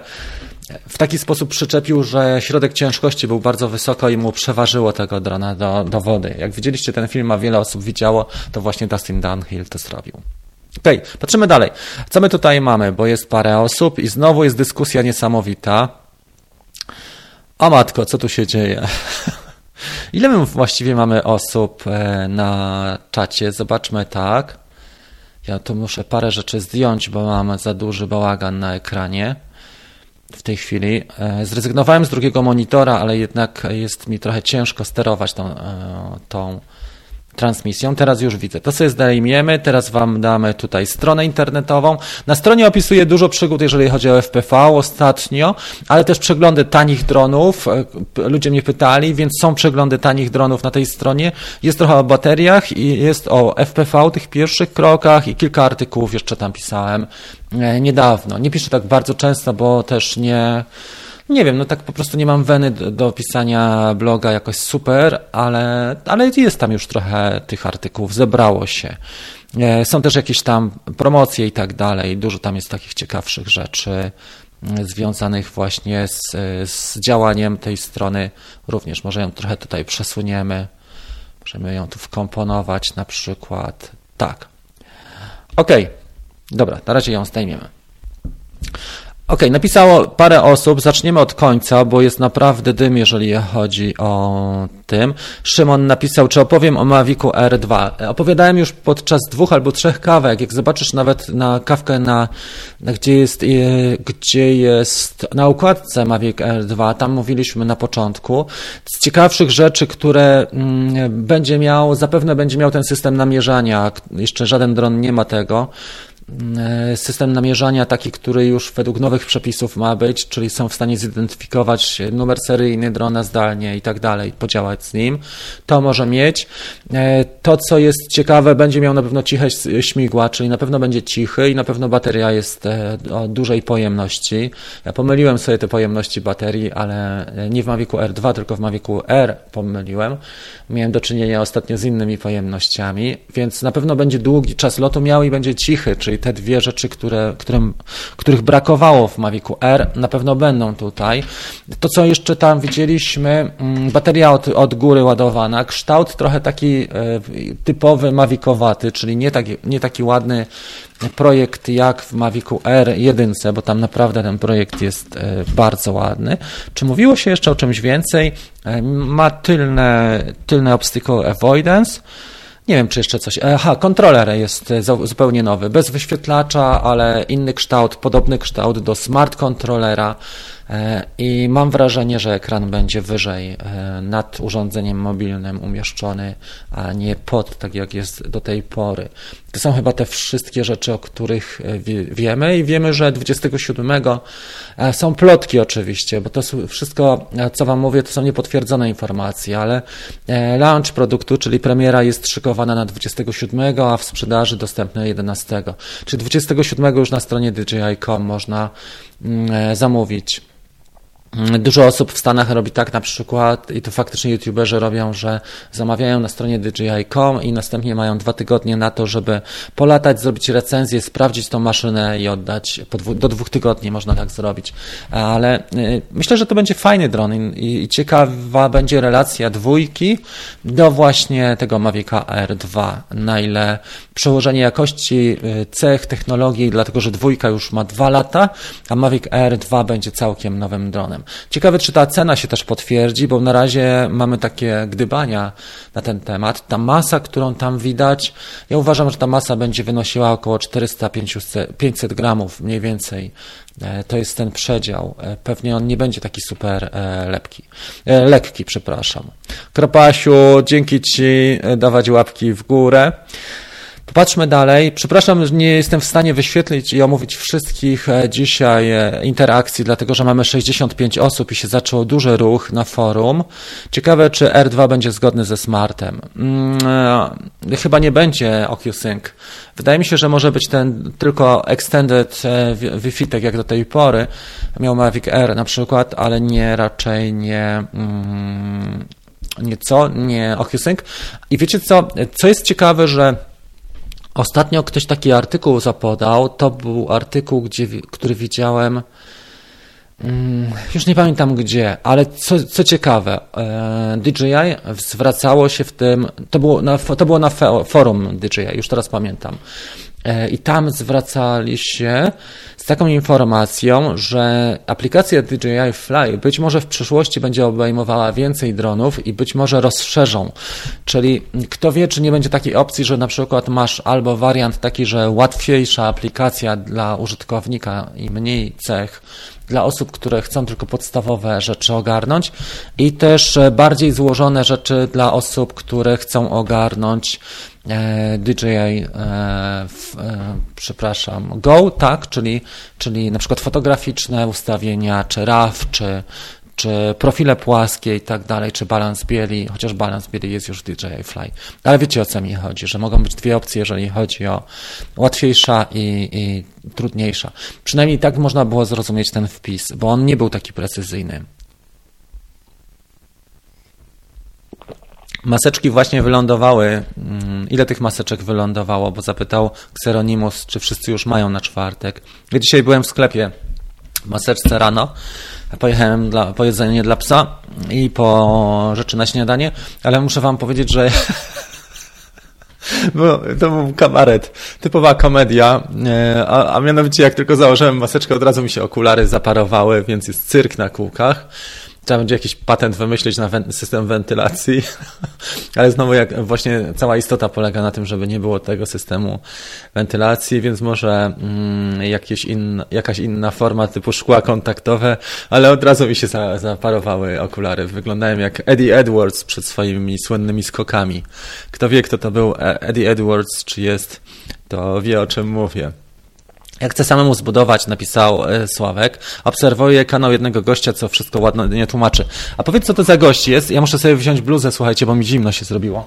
w taki sposób przyczepił, że środek ciężkości był bardzo wysoko i mu przeważyło tego drona do, do wody. Jak widzieliście ten film, a wiele osób widziało, to właśnie Dustin Dunhill to zrobił. Okej, okay, patrzymy dalej. Co my tutaj mamy? Bo jest parę osób i znowu jest dyskusja niesamowita. O matko, co tu się dzieje? Ile my właściwie mamy osób e, na czacie? Zobaczmy tak. Ja tu muszę parę rzeczy zdjąć, bo mam za duży bałagan na ekranie w tej chwili. E, zrezygnowałem z drugiego monitora, ale jednak jest mi trochę ciężko sterować tą, e, tą transmisją. Teraz już widzę. To sobie zdejmiemy. Teraz Wam damy tutaj stronę internetową. Na stronie opisuję dużo przygód, jeżeli chodzi o FPV ostatnio, ale też przeglądy tanich dronów. E, ludzie mnie pytali, więc są przeglądy tanich dronów na tej stronie. Jest trochę o bateriach i jest o FPV, tych pierwszych krokach i kilka artykułów jeszcze tam pisałem e, niedawno. Nie piszę tak bardzo często, bo też nie nie wiem, no tak po prostu nie mam weny do, do pisania bloga jakoś super, ale, ale jest tam już trochę tych artykułów, zebrało się. E, są też jakieś tam promocje i tak dalej, dużo tam jest takich ciekawszych rzeczy mm, związanych właśnie z, z działaniem tej strony również. Może ją trochę tutaj przesuniemy, możemy ją tu wkomponować na przykład. Tak. Ok, dobra, na razie ją zdejmiemy. OK, napisało parę osób. Zaczniemy od końca, bo jest naprawdę dym, jeżeli chodzi o tym. Szymon napisał, czy opowiem o Mavicu R2. Opowiadałem już podczas dwóch albo trzech kawek. Jak zobaczysz nawet na kawkę, na, gdzie, jest, gdzie jest na układce Mavic R2, tam mówiliśmy na początku. Z ciekawszych rzeczy, które mm, będzie miał, zapewne będzie miał ten system namierzania. Jeszcze żaden dron nie ma tego. E, system namierzania taki, który już według nowych przepisów ma być, czyli są w stanie zidentyfikować numer seryjny drona zdalnie i tak dalej, podziałać z nim. To może mieć. E, to, co jest ciekawe, będzie miał na pewno ciche śmigła, czyli na pewno będzie cichy i na pewno bateria jest e, o dużej pojemności. Ja pomyliłem sobie te pojemności baterii, ale nie w Mavicu R2, tylko w Mavicu R pomyliłem. Miałem do czynienia ostatnio z innymi pojemnościami, więc na pewno będzie długi czas lotu miał i będzie cichy, czyli te dwie rzeczy, które, którym, których brakowało w Mavicu R, na pewno będą tutaj. To, co jeszcze tam widzieliśmy, mm, bateria od, od góry ładowana, kształt trochę taki e, typowy Mavicowaty, czyli nie taki, nie taki ładny projekt jak w Mavicu R1, bo tam naprawdę ten projekt jest e, bardzo ładny. Czy mówiło się jeszcze o czymś więcej? E, ma tylne, tylne obstacle avoidance, Nie wiem, czy jeszcze coś. Aha, kontroler jest zupełnie nowy, bez wyświetlacza, ale inny kształt, podobny kształt do smart kontrolera. E, I mam wrażenie, że ekran będzie wyżej e, nad urządzeniem mobilnym umieszczony, a nie pod, tak jak jest do tej pory. To są chyba te wszystkie rzeczy, o których e, wiemy i wiemy, że 27 są plotki oczywiście, bo to wszystko, co Wam mówię, to są niepotwierdzone informacje, ale launch produktu, czyli premiera jest szykowana na 27, a w sprzedaży dostępny 11. Czyli 27 już na stronie DJI.com można mm, zamówić. Mm, dużo osób w Stanach robi tak na przykład, i to faktycznie youtuberzy robią, że zamawiają na stronie DJI.com i następnie mają dwa tygodnie na to, żeby polatać, zrobić recenzję, sprawdzić tą maszynę i oddać. Do dwóch tygodni można tak zrobić. Ale y, myślę, że to będzie fajny dron i, ciekawa będzie relacja dwójki do właśnie tego Mavica R2. Na ile przełożenie jakości y, cech, technologii, dlatego że dwójka już ma dwa lata, a Mavic R2 będzie całkiem nowym dronem. Ciekawe, czy ta cena się też potwierdzi, bo na razie mamy takie gdybania na ten temat. Ta masa, którą tam widać, ja uważam, że ta masa będzie wynosiła około 400-500 gramów mniej więcej. E, to jest ten przedział. E, pewnie on nie będzie taki super e, lepki. lekki, przepraszam. Kropasiu, dzięki Ci dawać łapki w górę. Popatrzmy dalej. Przepraszam, że nie jestem w stanie wyświetlić i omówić wszystkich e, dzisiaj e, interakcji, dlatego że mamy 65 osób i się zaczął duży ruch na forum. Ciekawe, czy R2 będzie zgodny ze smartem. Hmm, chyba nie będzie OcuSync. Wydaje mi się, że może być ten tylko extended Wi-Fi, tak jak do tej pory. Miał Mavic Air na przykład, ale nie raczej nie. Mm, nie co? Nie OcuSync. I wiecie co? Co jest ciekawe, że Ostatnio ktoś taki artykuł zapodał. To był artykuł, gdzie, który widziałem. Mm, już nie pamiętam gdzie, ale co, co ciekawe, e, DJI zwracało się w tym. To było na, to było na forum DJI, już teraz pamiętam. E, I tam zwracali się z taką informacją, że aplikacja DJI Fly być może w przyszłości będzie obejmowała więcej dronów i być może rozszerzą. Czyli kto wie, czy nie będzie takiej opcji, że na przykład masz albo wariant taki, że łatwiejsza aplikacja dla użytkownika i mniej cech dla osób, które chcą tylko podstawowe rzeczy ogarnąć i też bardziej złożone rzeczy dla osób, które chcą ogarnąć E, DJI, e, e, przepraszam, Go, tak, czyli, czyli na przykład fotograficzne ustawienia, czy RAW, czy, czy profile płaskie i tak dalej, czy balans bieli, chociaż balans bieli jest już w DJI Fly. Ale wiecie o co mi chodzi, że mogą być dwie opcje, jeżeli chodzi o łatwiejsza i, i trudniejsza. Przynajmniej tak można było zrozumieć ten wpis, bo on nie był taki precyzyjny. Maseczki właśnie wylądowały. Mm, ile tych maseczek wylądowało? Bo zapytał Xeronimus, czy wszyscy już mają na czwartek. Ja dzisiaj byłem w sklepie maseczce rano. Pojechałem dla, po jedzenie dla psa i po rzeczy na śniadanie, ale muszę wam powiedzieć, że Bo to był kabaret, typowa komedia, e, a, a mianowicie jak tylko założyłem maseczkę, od razu mi się okulary zaparowały, więc jest cyrk na kółkach. Trzeba będzie jakiś patent wymyślić na system wentylacji, ale znowu jak właśnie cała istota polega na tym, żeby nie było tego systemu wentylacji, więc może mm, jakieś jakaś inna forma typu szkła kontaktowe, ale od razu mi się za, zaparowały okulary. Wyglądałem jak Eddie Edwards przed swoimi słynnymi skokami. Kto wie, kto to był e, Eddie Edwards, czy jest, to wie o czym mówię. Jak chcę samemu zbudować, napisał e, Sławek, obserwuję kanał jednego gościa, co wszystko ładnie tłumaczy. A powiedz, co to za gość jest? Ja muszę sobie wziąć bluzę, słuchajcie, bo mi zimno się zrobiło.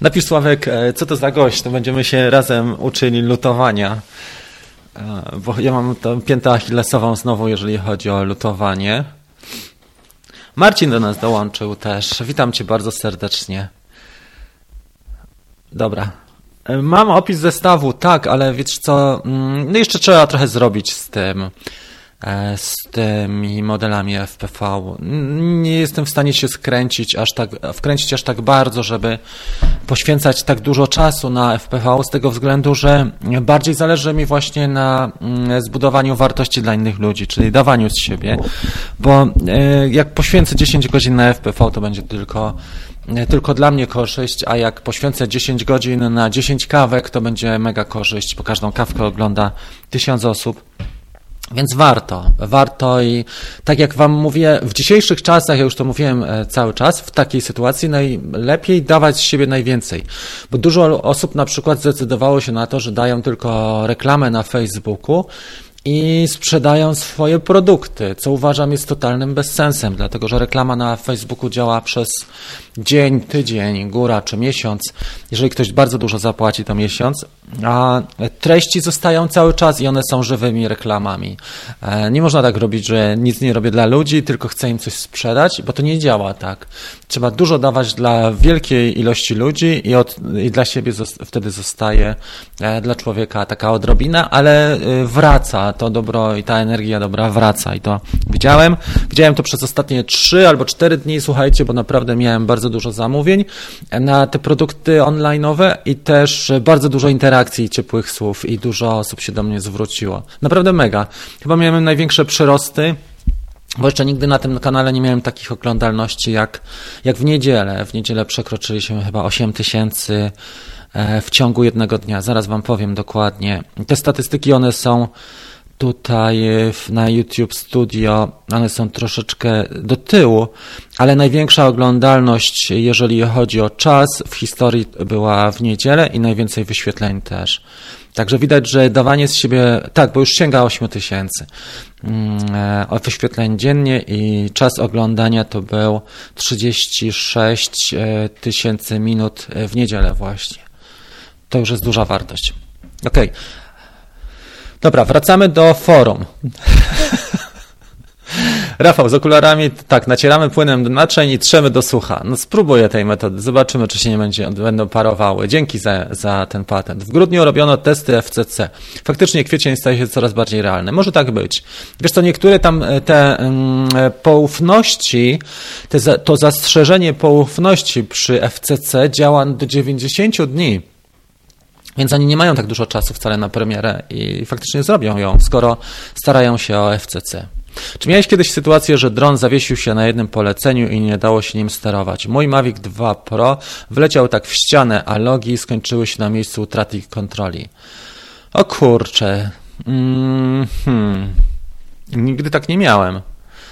Napisz Sławek, e, co to za gość, to będziemy się razem uczyli lutowania. E, bo ja mam tę piętę achillesową znowu, jeżeli chodzi o lutowanie. Marcin do nas dołączył też. Witam cię bardzo serdecznie. Dobra. E, mam opis zestawu, tak, ale wiesz co, mm, no jeszcze trzeba trochę zrobić z tym, e, z tymi modelami FPV. Nie jestem w stanie się skręcić aż tak, wkręcić aż tak bardzo, żeby poświęcać tak dużo czasu na FPV z tego względu, że bardziej zależy mi właśnie na mm, zbudowaniu wartości dla innych ludzi, czyli dawaniu z siebie, bo e, jak poświęcę 10 godzin na FPV, to będzie tylko tylko dla mnie korzyść, a jak poświęcę 10 godzin na 10 kawek, to będzie mega korzyść, bo każdą kawkę ogląda tysiąc osób. Więc warto, warto i tak jak Wam mówię, w dzisiejszych czasach, ja już to mówiłem e, cały czas, w takiej sytuacji najlepiej dawać z siebie najwięcej. Bo dużo osób na przykład zdecydowało się na to, że dają tylko reklamę na Facebooku i sprzedają swoje produkty, co uważam jest totalnym bezsensem, dlatego że reklama na Facebooku działa przez dzień, tydzień, góra czy miesiąc. Jeżeli ktoś bardzo dużo zapłaci, to miesiąc, a treści zostają cały czas i one są żywymi reklamami. E, nie można tak robić, że nic nie robię dla ludzi, tylko chcę im coś sprzedać, bo to nie działa tak. Trzeba dużo dawać dla wielkiej ilości ludzi i, od, i dla siebie wtedy zostaje e, dla człowieka taka odrobina, ale e, wraca to dobro i ta energia dobra wraca i to widziałem. Widziałem to przez ostatnie trzy albo cztery dni, słuchajcie, bo naprawdę miałem bardzo dużo zamówień na te produkty online'owe i też bardzo dużo interakcji i ciepłych słów i dużo osób się do mnie zwróciło. Naprawdę mega. Chyba miałem największe przyrosty bo jeszcze nigdy na tym kanale nie miałem takich oglądalności jak, jak w niedzielę. W niedzielę przekroczyliśmy chyba 8 tysięcy e, w ciągu jednego dnia. Zaraz Wam powiem dokładnie. Te statystyki, one są tutaj na YouTube Studio, one są troszeczkę do tyłu, ale największa oglądalność, jeżeli chodzi o czas, w historii była w niedzielę i najwięcej wyświetleń też. Także widać, że dawanie z siebie, tak, bo już sięga 8 tysięcy mm, e, wyświetleń dziennie i czas oglądania to był 36 e, tysięcy minut w niedzielę właśnie. To już jest duża wartość. Okej. Okay. Dobra, wracamy do forum. Rafał, z okularami, tak, nacieramy płynem do naczyń i trzemy do sucha. No spróbuję tej metody, zobaczymy, czy się nie będzie, będą parowały. Dzięki za, za ten patent. W grudniu robiono testy FCC. Faktycznie kwiecień staje się coraz bardziej realny. Może tak być. Wiesz co, niektóre tam e, te um, poufności, te, to zastrzeżenie poufności przy FCC działa do 90 dni. Więc oni nie mają tak dużo czasu wcale na premierę i faktycznie zrobią ją, skoro starają się o FCC. Czy miałeś kiedyś sytuację, że dron zawiesił się na jednym poleceniu i nie dało się nim sterować? Mój Mavic 2 Pro wleciał tak w ścianę, a logi skończyły się na miejscu utraty kontroli. O kurcze. Mm hmm. Nigdy tak nie miałem.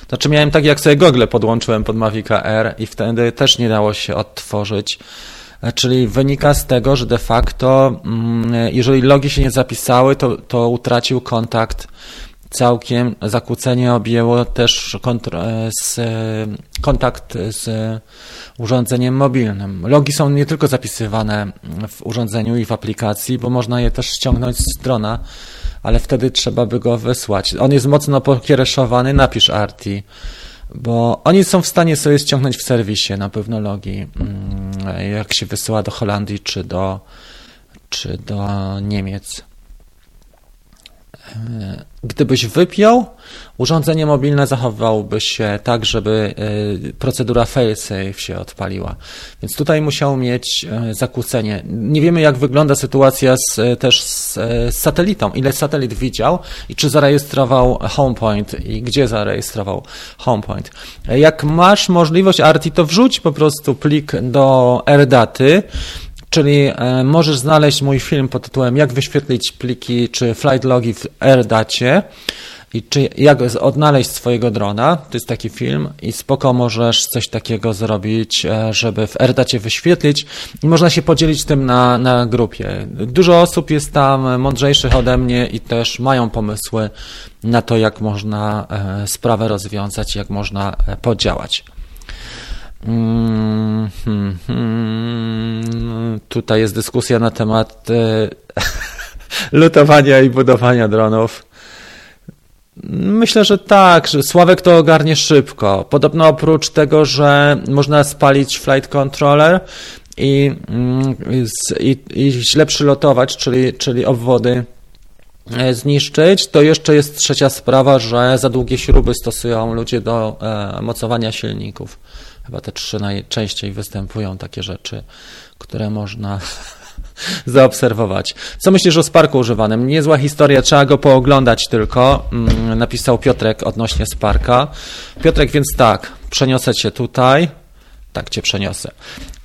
Znaczy miałem tak, jak sobie gogle podłączyłem pod Mavica R i wtedy też nie dało się odtworzyć. Czyli wynika z tego, że de facto, mm, jeżeli logi się nie zapisały, to, to utracił kontakt całkiem. Zakłócenie objęło też z, kontakt z urządzeniem mobilnym. Logi są nie tylko zapisywane w urządzeniu i w aplikacji, bo można je też ściągnąć z drona, ale wtedy trzeba by go wysłać. On jest mocno pokiereszowany, napisz Arti bo oni są w stanie sobie ściągnąć w serwisie na pewno logi, mm, jak się wysyła do Holandii czy do, czy do Niemiec. E, gdybyś wypiął, urządzenie mobilne zachowywałoby się tak, żeby e, procedura failsafe się odpaliła. Więc tutaj musiał mieć e, zakłócenie. Nie wiemy, jak wygląda sytuacja z, też z, z satelitą. Ile satelit widział i czy zarejestrował HomePoint i gdzie zarejestrował HomePoint. Jak masz możliwość ARTI, to wrzuć po prostu plik do AirDaty Czyli e, możesz znaleźć mój film pod tytułem Jak wyświetlić pliki czy flight logi w AirDacie i czy jak odnaleźć swojego drona. To jest taki film i spoko możesz coś takiego zrobić, e, żeby w AirDacie wyświetlić i można się podzielić tym na, na grupie. Dużo osób jest tam mądrzejszych ode mnie i też mają pomysły na to, jak można e, sprawę rozwiązać, jak można podziałać. Mm, hmm, hmm. Tutaj jest dyskusja na temat e, lutowania i budowania dronów. Myślę, że tak, że Sławek to ogarnie szybko. Podobno oprócz tego, że można spalić flight controller i, mm, i, i źle przylotować, czyli, czyli obwody e, zniszczyć, to jeszcze jest trzecia sprawa, że za długie śruby stosują ludzie do e, mocowania silników. Chyba te trzy najczęściej występują takie rzeczy, które można zaobserwować. Co myślisz o Sparku używanym? Niezła historia, trzeba go pooglądać tylko, mm, napisał Piotrek odnośnie Sparka. Piotrek, więc tak, przeniosę cię tutaj, tak cię przeniosę.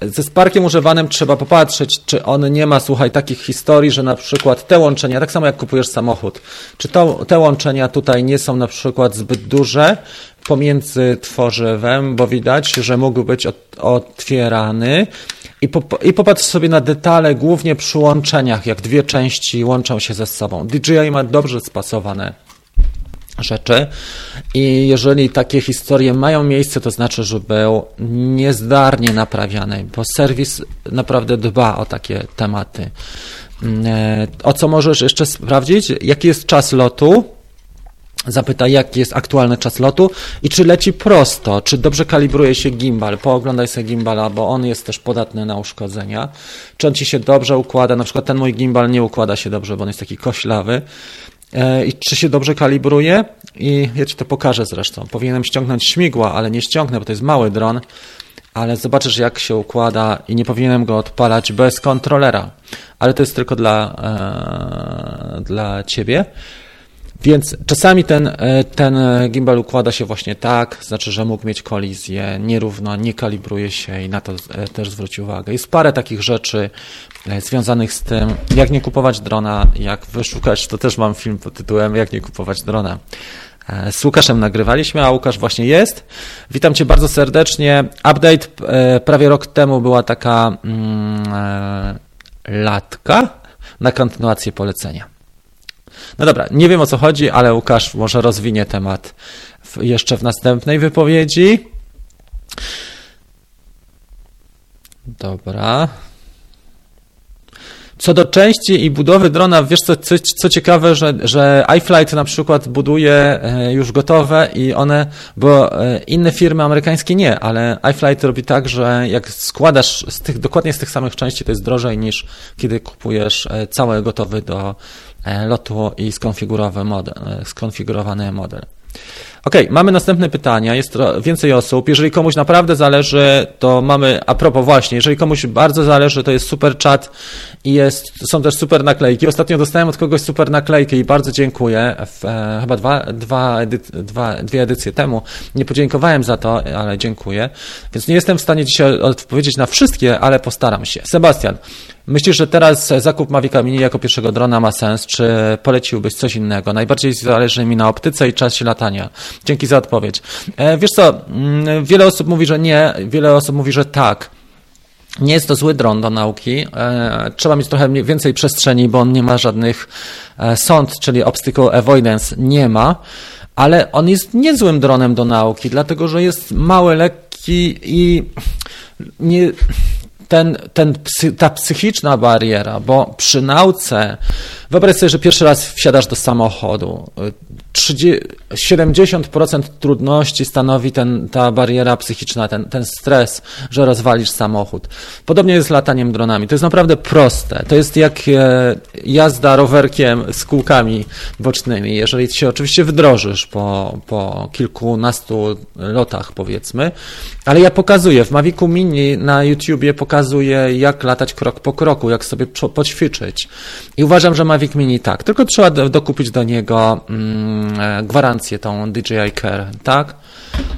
Ze Sparkiem używanym trzeba popatrzeć, czy on nie ma, słuchaj, takich historii, że na przykład te łączenia, tak samo jak kupujesz samochód, czy to, te łączenia tutaj nie są na przykład zbyt duże pomiędzy tworzywem, bo widać, że mógł być otwierany i, pop i popatrz sobie na detale, głównie przy łączeniach, jak dwie części łączą się ze sobą. DJI ma dobrze spasowane rzeczy i jeżeli takie historie mają miejsce, to znaczy, że był niezdarnie naprawiany, bo serwis naprawdę dba o takie tematy. Mm, e, o co możesz jeszcze sprawdzić? Jaki jest czas lotu? Zapytaj, jaki jest aktualny czas lotu i czy leci prosto, czy dobrze kalibruje się gimbal. Pooglądaj sobie gimbala, bo on jest też podatny na uszkodzenia. Czy on ci się dobrze układa? Na przykład ten mój gimbal nie układa się dobrze, bo on jest taki koślawy. E, I czy się dobrze kalibruje? I ja ci to pokażę zresztą. Powinienem ściągnąć śmigła, ale nie ściągnę, bo to jest mały dron. Ale zobaczysz, jak się układa, i nie powinienem go odpalać bez kontrolera. Ale to jest tylko dla, e, dla ciebie. Więc czasami ten, e, ten gimbal układa się właśnie tak, znaczy, że mógł mieć kolizję, nierówno, nie kalibruje się i na to e, też zwróć uwagę. Jest parę takich rzeczy e, związanych z tym, jak nie kupować drona, jak wyszukać, to też mam film pod tytułem Jak nie kupować drona. Z Łukaszem nagrywaliśmy, a Łukasz właśnie jest. Witam Cię bardzo serdecznie. Update prawie rok temu była taka mm, latka na kontynuację polecenia. No dobra, nie wiem o co chodzi, ale Łukasz może rozwinie temat w, jeszcze w następnej wypowiedzi. Dobra. Co do części i budowy drona, wiesz co, co, co ciekawe, że, że iFlight na przykład buduje e, już gotowe i one, bo e, inne firmy amerykańskie nie, ale iFlight robi tak, że jak składasz z tych, dokładnie z tych samych części, to jest drożej niż kiedy kupujesz e, cały gotowy do lotu i model. Skonfigurowany model. Ok, mamy następne pytania. Jest więcej osób. Jeżeli komuś naprawdę zależy, to mamy, a propos właśnie, jeżeli komuś bardzo zależy, to jest super chat i jest, są też super naklejki. Ostatnio dostałem od kogoś super naklejkę i bardzo dziękuję. W, e, chyba dwa, dwa, edy, dwa, dwie edycje temu. Nie podziękowałem za to, ale dziękuję. Więc nie jestem w stanie dzisiaj odpowiedzieć na wszystkie, ale postaram się. Sebastian, Myślisz, że teraz zakup Mavica Mini jako pierwszego drona ma sens, czy poleciłbyś coś innego? Najbardziej zależy mi na optyce i czasie latania. Dzięki za odpowiedź. E, wiesz co, mm, wiele osób mówi, że nie, wiele osób mówi, że tak. Nie jest to zły dron do nauki. E, trzeba mieć trochę więcej przestrzeni, bo on nie ma żadnych e, sąd, czyli obstacle avoidance nie ma, ale on jest niezłym dronem do nauki, dlatego że jest mały, lekki i nie, ten, ten, ta psychiczna bariera, bo przy nauce, wyobraź sobie, że pierwszy raz wsiadasz do samochodu, 70% trudności stanowi ten, ta bariera psychiczna, ten, ten stres, że rozwalisz samochód. Podobnie jest z lataniem dronami. To jest naprawdę proste. To jest jak e, jazda rowerkiem z kółkami bocznymi. Jeżeli się oczywiście wdrożysz po, po kilkunastu lotach, powiedzmy, ale ja pokazuję, w Mavicu Mini na YouTubie pokazuję, jak latać krok po kroku, jak sobie poćwiczyć. I uważam, że Mavic Mini tak, tylko trzeba dokupić do niego mm, e, gwarancję tą DJI Care, tak?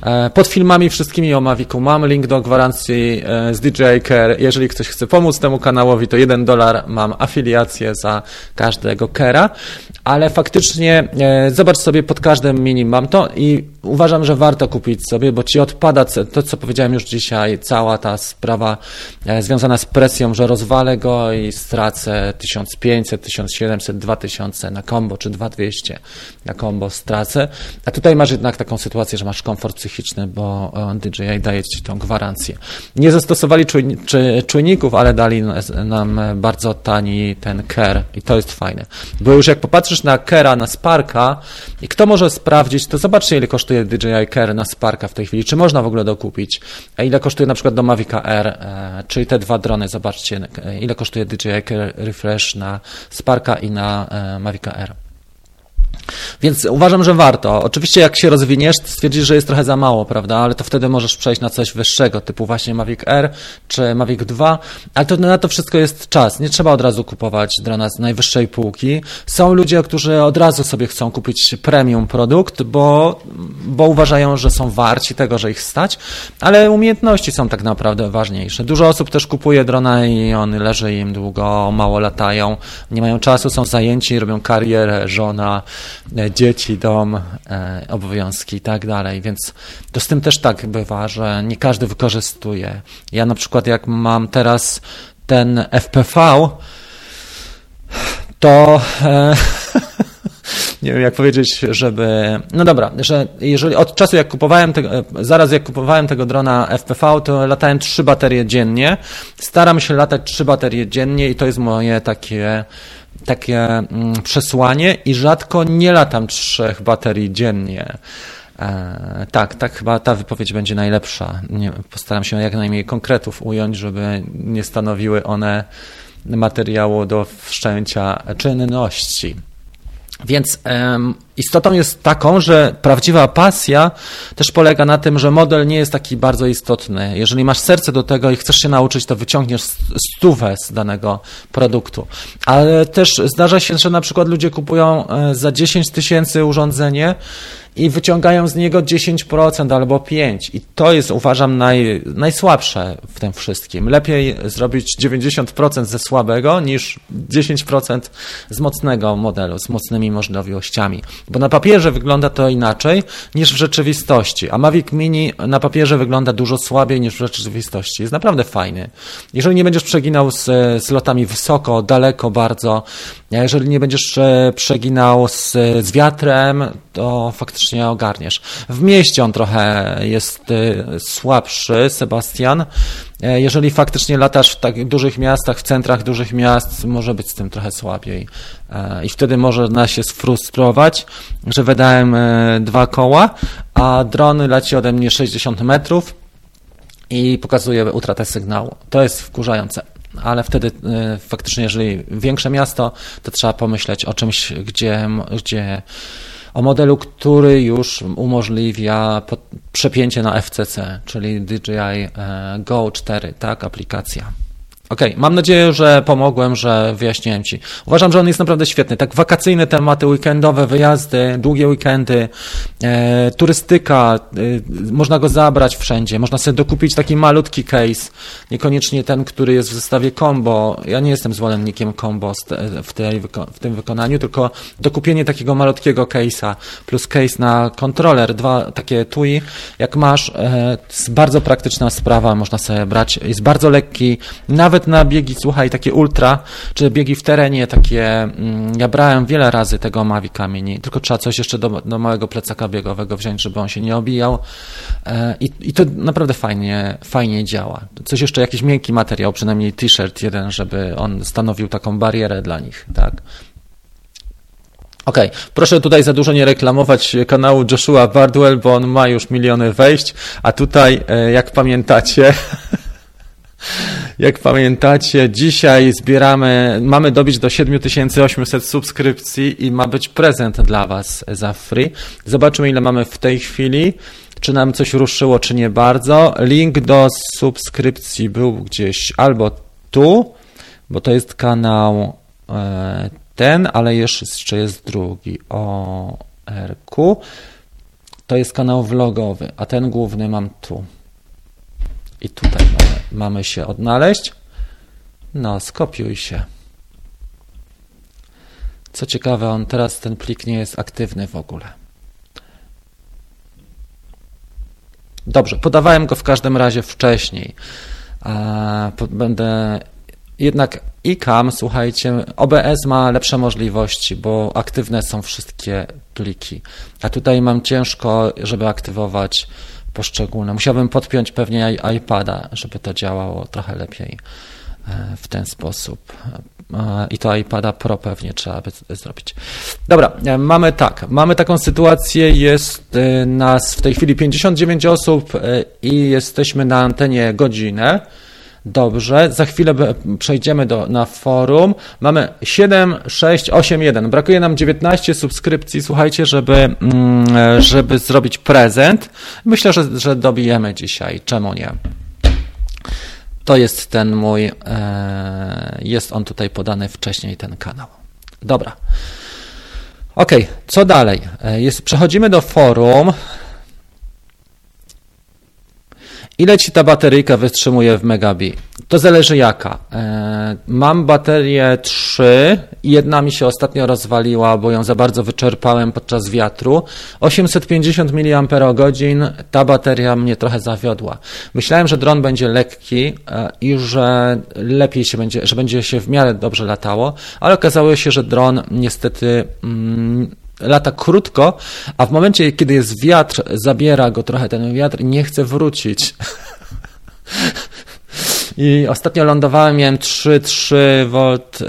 E, pod filmami wszystkimi o Mavicu mam link do gwarancji e, z DJI Care. Jeżeli ktoś chce pomóc temu kanałowi, to 1 dolar mam afiliację za każdego Care'a, ale faktycznie zobacz sobie pod każdym mini mam to i uważam, że warto kupić sobie, bo ci odpada to, co powiedziałem już dzisiaj, cała ta sprawa związana z presją, że rozwalę go i stracę 1500, 1700, 2000 na combo, czy 2200 na combo stracę. A tutaj masz jednak taką sytuację, że masz komfort psychiczny, bo e, DJI daje ci tą gwarancję. Nie zastosowali czujni, czy, czujników, ale dali nam bardzo tani ten care i to jest fajne. Bo już jak popatrzysz na Kera, na Sparka i kto może sprawdzić, to zobaczcie ile kosztuje DJI Care na Sparka w tej chwili, czy można w ogóle dokupić, a ile kosztuje na przykład do Mavica Air, e, czyli te dwa drony, zobaczcie, e, ile kosztuje DJI Refresh na Sparka i na e, Mavica Air. Więc uważam, że warto. Oczywiście jak się rozwiniesz, stwierdzisz, że jest trochę za mało, prawda? Ale to wtedy możesz przejść na coś wyższego, typu właśnie Mavic Air czy Mavic 2, ale to na to wszystko jest czas. Nie trzeba od razu kupować drona z najwyższej półki. Są ludzie, którzy od razu sobie chcą kupić premium produkt, bo, bo uważają, że są warci tego, że ich stać, ale umiejętności są tak naprawdę ważniejsze. Dużo osób też kupuje drona i on leży im długo, mało latają, nie mają czasu, są zajęci, robią karierę, żona, dzieci, dom, e, obowiązki i tak dalej, więc to z tym też tak bywa, że nie każdy wykorzystuje. Ja na przykład jak mam teraz ten FPV, to e, nie wiem jak powiedzieć, żeby. No dobra, że jeżeli od czasu jak kupowałem tego, zaraz jak kupowałem tego drona FPV, to latałem trzy baterie dziennie. Staram się latać trzy baterie dziennie i to jest moje takie takie mm, przesłanie i rzadko nie latam trzech baterii dziennie. E, tak, tak chyba ta wypowiedź będzie najlepsza. Postaram się jak najmniej konkretów ująć, żeby nie stanowiły one materiału do wszczęcia czynności. Więc istotą jest taką, że prawdziwa pasja też polega na tym, że model nie jest taki bardzo istotny. Jeżeli masz serce do tego i chcesz się nauczyć, to wyciągniesz stówę z danego produktu. Ale też zdarza się, że na przykład ludzie kupują e, za 10 tysięcy urządzenie i wyciągają z niego 10% albo 5%. I to jest, uważam, naj, najsłabsze w tym wszystkim. Lepiej zrobić 90% ze słabego niż 10% z mocnego modelu, z mocnymi możliwościami. Bo na papierze wygląda to inaczej niż w rzeczywistości. A Mavic Mini na papierze wygląda dużo słabiej niż w rzeczywistości. Jest naprawdę fajny. Jeżeli nie będziesz przeginał z, z lotami wysoko, daleko bardzo, jeżeli nie będziesz e, przeginał z, z wiatrem, to faktycznie ogarniesz. W mieście on trochę jest e, słabszy, Sebastian. E, jeżeli faktycznie latasz w tak dużych miastach, w centrach dużych miast, może być z tym trochę słabiej. I wtedy może się sfrustrować, że wydałem dwa koła, a dron leci ode mnie 60 metrów i pokazuje utratę sygnału. To jest wkurzające ale wtedy e, faktycznie, jeżeli większe miasto, to trzeba pomyśleć o czymś, gdzie, gdzie o modelu, który już umożliwia przepięcie na FCC, czyli DJI e, Go 4, tak, aplikacja. Okej, okay. mam nadzieję, że pomogłem, że wyjaśniłem Ci. Uważam, że on jest naprawdę świetny. Tak wakacyjne tematy, weekendowe wyjazdy, długie weekendy, e, turystyka, e, można go zabrać wszędzie. Można sobie dokupić taki malutki case, niekoniecznie ten, który jest w zestawie combo. Ja nie jestem zwolennikiem combo w, tej, w tym wykonaniu, tylko dokupienie takiego malutkiego case'a plus case na kontroler, dwa takie tui. Jak masz, e, jest bardzo praktyczna sprawa, można sobie brać. Jest bardzo lekki, nawet nawet na biegi, słuchaj, takie ultra, czy biegi w terenie, takie, mm, ja brałem wiele razy tego Mavica Mini, tylko trzeba coś jeszcze do, do małego plecaka biegowego wziąć, żeby on się nie obijał e, i, i to naprawdę fajnie, fajnie działa. Coś jeszcze, jakiś miękki materiał, przynajmniej t-shirt jeden, żeby on stanowił taką barierę dla nich, tak. Okej, okay. proszę tutaj za dużo nie reklamować kanału Joshua Bardwell, bo on ma już miliony wejść, a tutaj, e, jak pamiętacie, Jak pamiętacie, dzisiaj zbieramy, mamy dobić do 7800 subskrypcji i ma być prezent dla Was za free. Zobaczymy, ile mamy w tej chwili, czy nam coś ruszyło, czy nie bardzo. Link do subskrypcji był gdzieś albo tu, bo to jest kanał e, ten, ale jeszcze jest drugi o RQ. To jest kanał vlogowy, a ten główny mam tu. I tutaj mamy, mamy się odnaleźć. No, skopiuj się. Co ciekawe, on teraz ten plik nie jest aktywny w ogóle. Dobrze, podawałem go w każdym razie wcześniej. Będę jednak ICAM, słuchajcie, OBS ma lepsze możliwości, bo aktywne są wszystkie pliki. A tutaj mam ciężko, żeby aktywować poszczególne. Musiałbym podpiąć pewnie iPada, żeby to działało trochę lepiej e, w ten sposób. E, I to iPada Pro pewnie trzeba by zrobić. Dobra, e, mamy tak, mamy taką sytuację, jest nas w tej chwili 59 osób i jesteśmy na antenie godzinę. Dobrze, za chwilę przejdziemy do, na forum. Mamy 7, 6, 8, 1. Brakuje nam 19 subskrypcji, słuchajcie, żeby, mm, żeby zrobić prezent. Myślę, że, że dobijemy dzisiaj. Czemu nie? To jest ten mój, e, jest on tutaj podany wcześniej, ten kanał. Dobra. Ok, co dalej? E, jest, przechodzimy do forum. Ile ci ta bateryjka wytrzymuje w Megabi? To zależy jaka. E, mam baterię 3, jedna mi się ostatnio rozwaliła, bo ją za bardzo wyczerpałem podczas wiatru. 850 mAh, ta bateria mnie trochę zawiodła. Myślałem, że dron będzie lekki e, i że lepiej się będzie, że będzie się w miarę dobrze latało, ale okazało się, że dron niestety mm, lata krótko, a w momencie, kiedy jest wiatr, zabiera go trochę ten wiatr i nie chce wrócić. I ostatnio lądowałem, miałem 3,3 volt, y,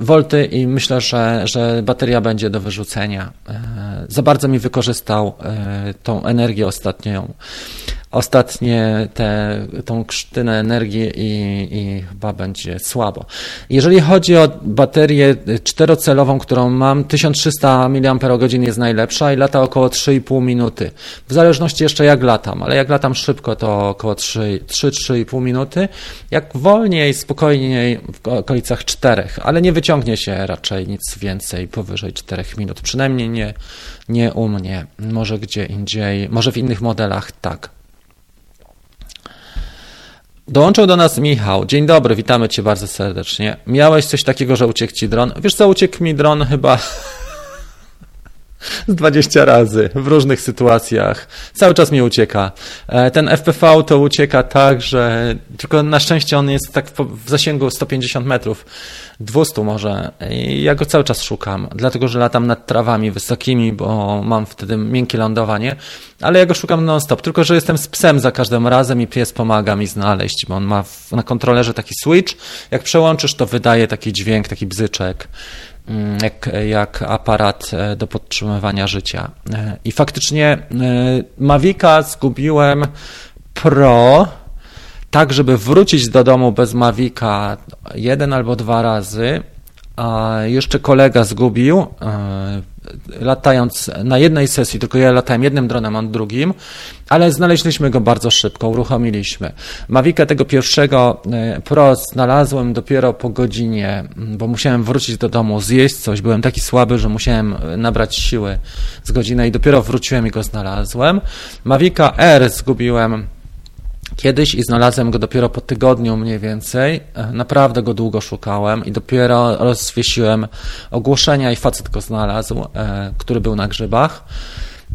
volty i myślę, że, że bateria będzie do wyrzucenia. E, za bardzo mi wykorzystał e, tą energię ostatnią ostatnie te, tą krztynę energii i, i chyba będzie słabo. Jeżeli chodzi o baterię czterocelową, którą mam, 1300 mAh jest najlepsza i lata około 3,5 minuty. W zależności jeszcze jak latam, ale jak latam szybko, to około 3-3,5 minuty. Jak wolniej, spokojniej w okolicach 4, ale nie wyciągnie się raczej nic więcej powyżej 4 minut. Przynajmniej nie, nie u mnie. Może gdzie indziej, może w innych modelach tak. Dołączył do nas Michał. Dzień dobry, witamy Cię bardzo serdecznie. Miałeś coś takiego, że uciekł Ci dron? Wiesz co, uciekł mi dron chyba z 20 razy w różnych sytuacjach. Cały czas mi ucieka. E, ten FPV to ucieka tak, że tylko na szczęście on jest tak w zasięgu 150 metrów, 200 może. I ja go cały czas szukam, dlatego że latam nad trawami wysokimi, bo mam wtedy miękkie lądowanie, ale ja go szukam non-stop, tylko że jestem z psem za każdym razem i pies pomaga mi znaleźć, bo on ma na kontrolerze taki switch. Jak przełączysz, to wydaje taki dźwięk, taki bzyczek. Mm, jak, jak aparat e, do podtrzymywania życia. E, I faktycznie e, Mavica zgubiłem Pro, tak żeby wrócić do domu bez Mavica jeden albo dwa razy. A jeszcze kolega zgubił latając na jednej sesji, tylko ja latałem jednym dronem, on drugim, ale znaleźliśmy go bardzo szybko, uruchomiliśmy. Mavica tego pierwszego e, Pro znalazłem dopiero po godzinie, bo musiałem wrócić do domu, zjeść coś, byłem taki słaby, że musiałem e, nabrać siły z godziny i dopiero wróciłem i go znalazłem. Mavica R zgubiłem kiedyś i znalazłem go dopiero po tygodniu mniej więcej. E, naprawdę go długo szukałem i dopiero rozwiesiłem ogłoszenia i facet go znalazł, e, który był na grzybach.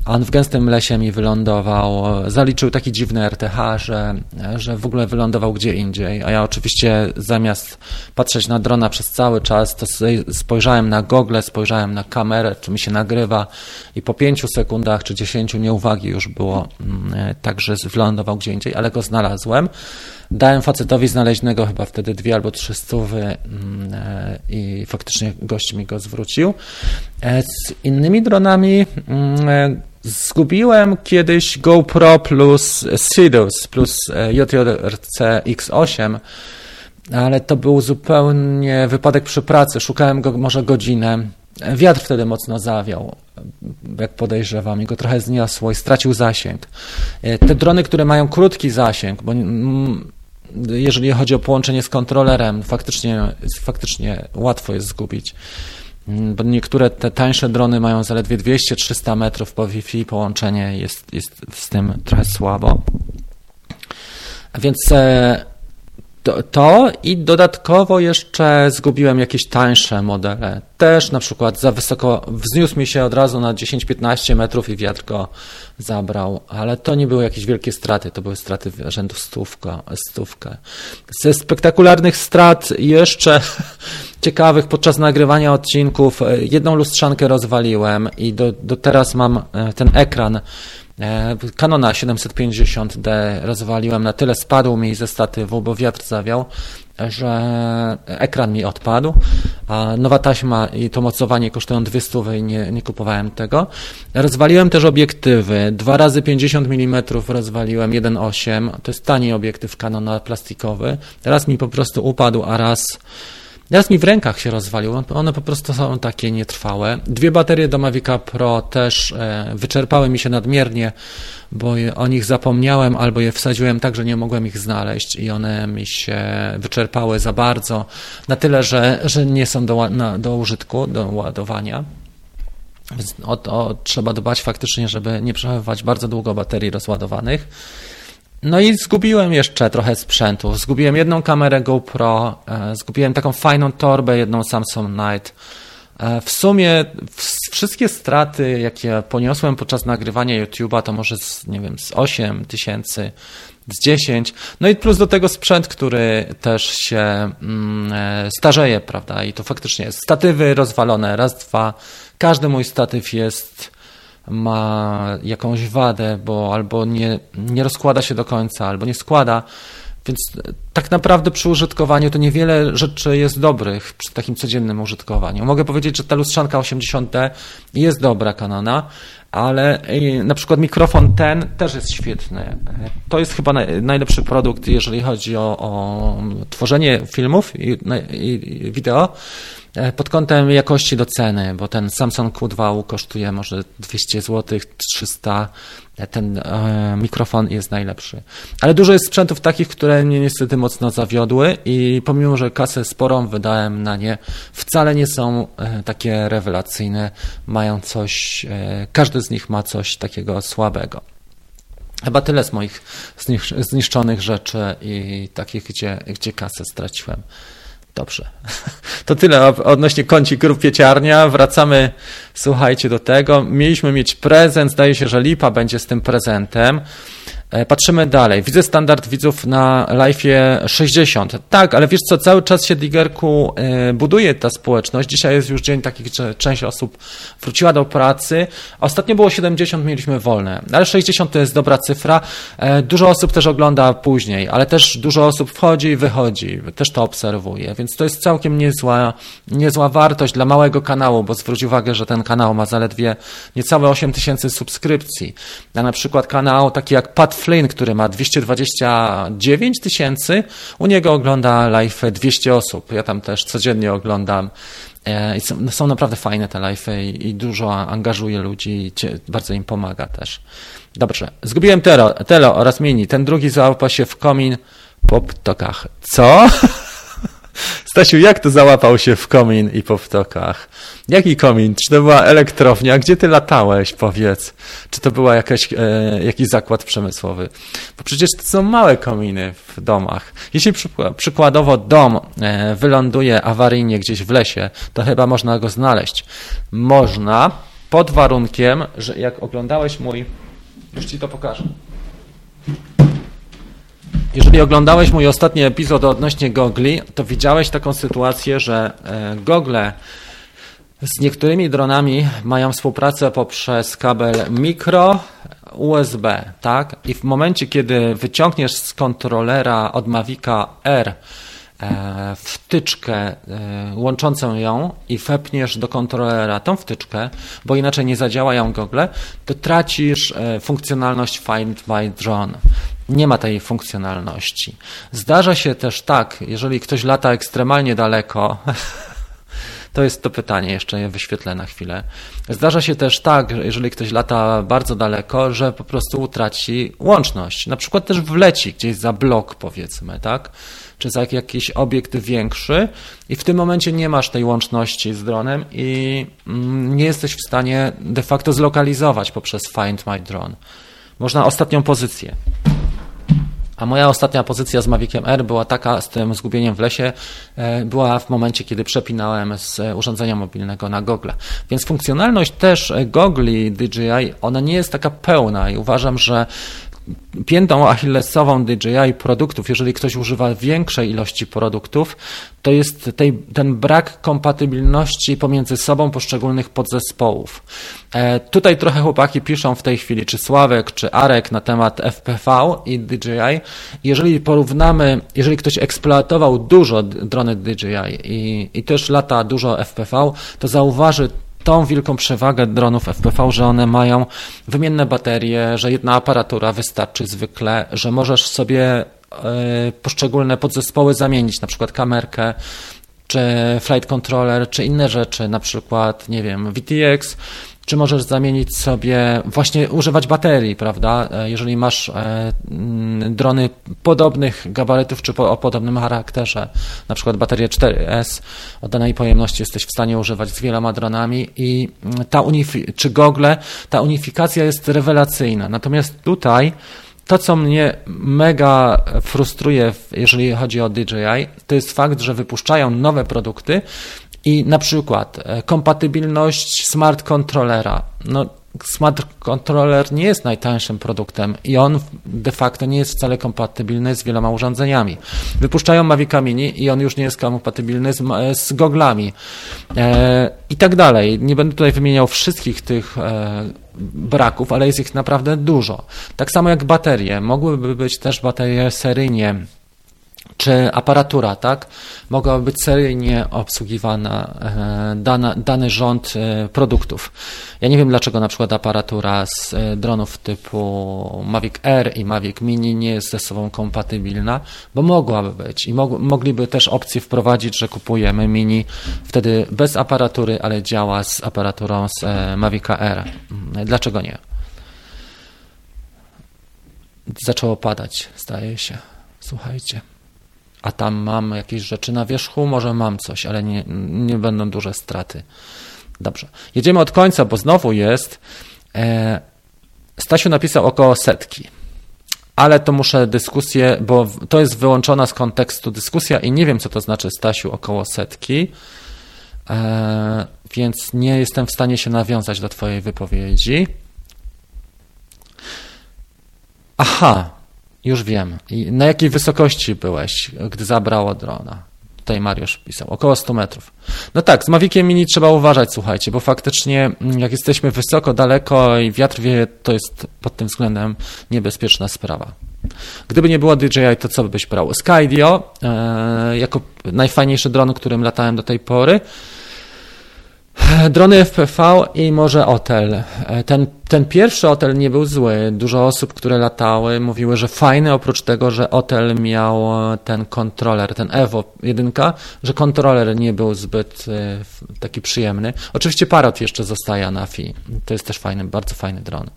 On w gęstym lesie mi wylądował, zaliczył taki dziwny RTH, że, że w ogóle wylądował gdzie indziej, a ja oczywiście zamiast patrzeć na drona przez cały czas, to spojrzałem na gogle, spojrzałem na kamerę, czy mi się nagrywa. I po pięciu sekundach czy dziesięciu nieuwagi już było mm, tak, że wylądował gdzie indziej, ale go znalazłem. Dałem facetowi znaleźnego chyba wtedy dwie albo trzy stówy mm, e, i faktycznie gość mi go zwrócił. E, z innymi dronami mm, e, zgubiłem kiedyś GoPro plus Sidus plus JJRC X8, ale to był zupełnie wypadek przy pracy. Szukałem go może godzinę. Wiatr wtedy mocno zawiał, jak podejrzewam, i go trochę zniosło i stracił zasięg. Te drony, które mają krótki zasięg, bo mm, jeżeli chodzi o połączenie z kontrolerem, faktycznie, faktycznie łatwo jest zgubić. Mm, bo niektóre te tańsze drony mają zaledwie 200-300 metrów po Wi-Fi, połączenie jest, jest z tym trochę słabo. Więc e, to, to, i dodatkowo jeszcze zgubiłem jakieś tańsze modele. Też na przykład za wysoko, wzniósł mi się od razu na 10-15 metrów i wiatr go zabrał, ale to nie były jakieś wielkie straty, to były straty rzędu stówka, stówkę. Ze spektakularnych strat jeszcze ciekawych podczas nagrywania odcinków, jedną lustrzankę rozwaliłem i do, do teraz mam e, ten ekran Canona 750D rozwaliłem, na tyle spadł mi ze statywu, bo wiatr zawiał, że ekran mi odpadł, a nowa taśma i to mocowanie kosztują 200 i nie, nie kupowałem tego. Rozwaliłem też obiektywy, 2 razy 50 mm rozwaliłem 1.8, to jest tani obiektyw Canona plastikowy. Raz mi po prostu upadł, a raz Raz mi w rękach się rozwalił, one po prostu są takie nietrwałe. Dwie baterie do Mavica Pro też e, wyczerpały mi się nadmiernie, bo o nich zapomniałem albo je wsadziłem tak, że nie mogłem ich znaleźć i one mi się wyczerpały za bardzo, na tyle, że, że nie są do, na, do użytku, do ładowania. O to trzeba dbać faktycznie, żeby nie przechowywać bardzo długo baterii rozładowanych. No i zgubiłem jeszcze trochę sprzętu. Zgubiłem jedną kamerę GoPro, e, zgubiłem taką fajną torbę, jedną Samsung Night. E, w sumie wszystkie straty, jakie poniosłem podczas nagrywania YouTube'a, to może z, nie wiem, z 8 tysięcy, z 10. No i plus do tego sprzęt, który też się mm, e, starzeje, prawda? I to faktycznie statywy rozwalone, raz, dwa. Każdy mój statyw jest ma jakąś wadę, bo albo nie, nie rozkłada się do końca, albo nie składa. Więc tak naprawdę przy użytkowaniu to niewiele rzeczy jest dobrych przy takim codziennym użytkowaniu. Mogę powiedzieć, że ta lustrzanka 80D jest dobra Canona, ale na przykład mikrofon ten też jest świetny. To jest chyba najlepszy produkt, jeżeli chodzi o, o tworzenie filmów i, i wideo pod kątem jakości do ceny, bo ten Samsung Q2 kosztuje może 200 zł, 300, ten e, mikrofon jest najlepszy. Ale dużo jest sprzętów takich, które mnie niestety mocno zawiodły i pomimo, że kasę sporą wydałem na nie, wcale nie są e, takie rewelacyjne, mają coś, każdy z nich ma coś takiego słabego. Chyba tyle z moich zniszczonych rzeczy i takich, gdzie, gdzie kasę straciłem. Dobrze. To tyle odnośnie kącik grup pieciarnia. Wracamy, słuchajcie, do tego. Mieliśmy mieć prezent. Zdaje się, że Lipa będzie z tym prezentem. E, patrzymy dalej. Widzę standard widzów na live'ie 60. Tak, ale wiesz co, cały czas się Digerku e, buduje ta społeczność. Dzisiaj jest już dzień taki, że część osób wróciła do pracy. Ostatnio było 70, mieliśmy wolne, ale 60 to jest dobra cyfra. E, dużo osób też ogląda później, ale też dużo osób wchodzi i wychodzi. Też to obserwuje, więc to jest całkiem niezła, niezła wartość dla małego kanału, bo zwróć uwagę, że ten kanał ma zaledwie niecałe 8 tysięcy subskrypcji. Na przykład kanał taki jak Pat Flynn, który ma 229 tysięcy, u niego ogląda live 200 osób. Ja tam też codziennie oglądam. E, I są, naprawdę fajne te live i, dużo angażuje ludzi bardzo im pomaga też. Dobrze, zgubiłem Telo, Telo oraz Mini. Ten drugi załapał się w komin po ptokach. Co? Stasiu, jak to załapał się w komin i po ptokach? Jaki komin? Czy to była elektrownia? Gdzie ty latałeś, powiedz? Czy to była e, jakiś zakład przemysłowy? Bo przecież to są małe kominy w domach. Jeśli przykładowo dom e, wyląduje awaryjnie gdzieś w lesie, to chyba można go znaleźć. Można, pod warunkiem, że jak oglądałeś mój... Już ci to pokażę. Jeżeli oglądałeś mój ostatni epizod odnośnie gogli, to widziałeś taką sytuację, że e, gogle z niektórymi dronami mają współpracę poprzez kabel mikro USB, tak? I w momencie, kiedy wyciągniesz z kontrolera od Mavica R e, wtyczkę e, łączącą ją i wepniesz do kontrolera tą wtyczkę, bo inaczej nie zadziałają gogle, to tracisz funkcjonalność Find My Drone nie ma tej funkcjonalności. Zdarza się też tak, jeżeli ktoś lata ekstremalnie daleko, to jest to pytanie, jeszcze je wyświetlę na chwilę. Zdarza się też tak, że jeżeli ktoś lata bardzo daleko, że po prostu utraci łączność. Na przykład też wleci gdzieś za blok, powiedzmy, tak? Czy za jakiś obiekt większy i w tym momencie nie masz tej łączności z dronem i mm, nie jesteś w stanie de facto zlokalizować poprzez Find My Drone. Można ostatnią pozycję. A moja ostatnia pozycja z Maviciem R była taka z tym zgubieniem w lesie, e, była w momencie, kiedy przepinałem z urządzenia mobilnego na gogle. Więc funkcjonalność też gogli DJI, ona nie jest taka pełna i uważam, że piętą achillesową DJI produktów, jeżeli ktoś używa większej ilości produktów, to jest tej, ten brak kompatybilności pomiędzy sobą poszczególnych podzespołów. E, tutaj trochę chłopaki piszą w tej chwili, czy Sławek, czy Arek na temat FPV i DJI. Jeżeli porównamy, jeżeli ktoś eksploatował dużo drony DJI i, i też lata dużo FPV, to zauważy tą wielką przewagę dronów FPV, że one mają wymienne baterie, że jedna aparatura wystarczy zwykle, że możesz sobie e, poszczególne podzespoły zamienić, na przykład kamerkę, czy flight controller, czy inne rzeczy, na przykład, nie wiem, VTX, czy możesz zamienić sobie, właśnie używać baterii, prawda? E, jeżeli masz e, mm, drony podobnych gabarytów, czy o podobnym charakterze, na przykład baterię 4S o danej pojemności jesteś w stanie używać z wieloma dronami i mm, ta unifikacja, czy gogle, ta unifikacja jest rewelacyjna. Natomiast tutaj to, co mnie mega frustruje, jeżeli chodzi o DJI, to jest fakt, że wypuszczają nowe produkty i na przykład e, kompatybilność smart controllera. No, smart controller nie jest najtańszym produktem i on de facto nie jest wcale kompatybilny z wieloma urządzeniami. Wypuszczają Mavica Mini i on już nie jest kompatybilny z, z goglami e, i tak dalej. Nie będę tutaj wymieniał wszystkich tych e, braków, ale jest ich naprawdę dużo. Tak samo jak baterie. Mogłyby być też baterie seryjnie czy aparatura, tak, mogłaby być seryjnie obsługiwana e, dana, dany rząd e, produktów. Ja nie wiem, dlaczego na przykład aparatura z e, dronów typu Mavic Air i Mavic Mini nie jest ze sobą kompatybilna, bo mogłaby być i mog, mogliby też opcję wprowadzić, że kupujemy Mini wtedy bez aparatury, ale działa z aparaturą z Mavica Air. Dlaczego nie? Zaczęło padać, zdaje się. Słuchajcie a tam mam jakieś rzeczy na wierzchu, może mam coś, ale nie, nie będą duże straty. Dobrze. Jedziemy od końca, bo znowu jest. E, Stasiu napisał około setki. Ale to muszę dyskusję, bo to jest wyłączona z kontekstu dyskusja i nie wiem, co to znaczy Stasiu około setki. E, więc nie jestem w stanie się nawiązać do Twojej wypowiedzi. Aha, już wiem. I na jakiej wysokości byłeś, gdy zabrało drona? Tutaj Mariusz pisał, około 100 metrów. No tak, z Maviciem Mini trzeba uważać, słuchajcie, bo faktycznie mm, jak jesteśmy wysoko, daleko i wiatr wieje, to jest pod tym względem niebezpieczna sprawa. Gdyby nie było DJI, to co byś brał? Skydio, e, jako najfajniejszy dron, którym latałem do tej pory. Drony FPV i może Otel. Ten, ten pierwszy Otel nie był zły. Dużo osób, które latały, mówiły, że fajny, oprócz tego, że Otel miał ten kontroler, ten Evo 1, że kontroler nie był zbyt e, taki przyjemny. Oczywiście Parrot jeszcze zostaje na FI. To jest też fajny, bardzo fajny dron.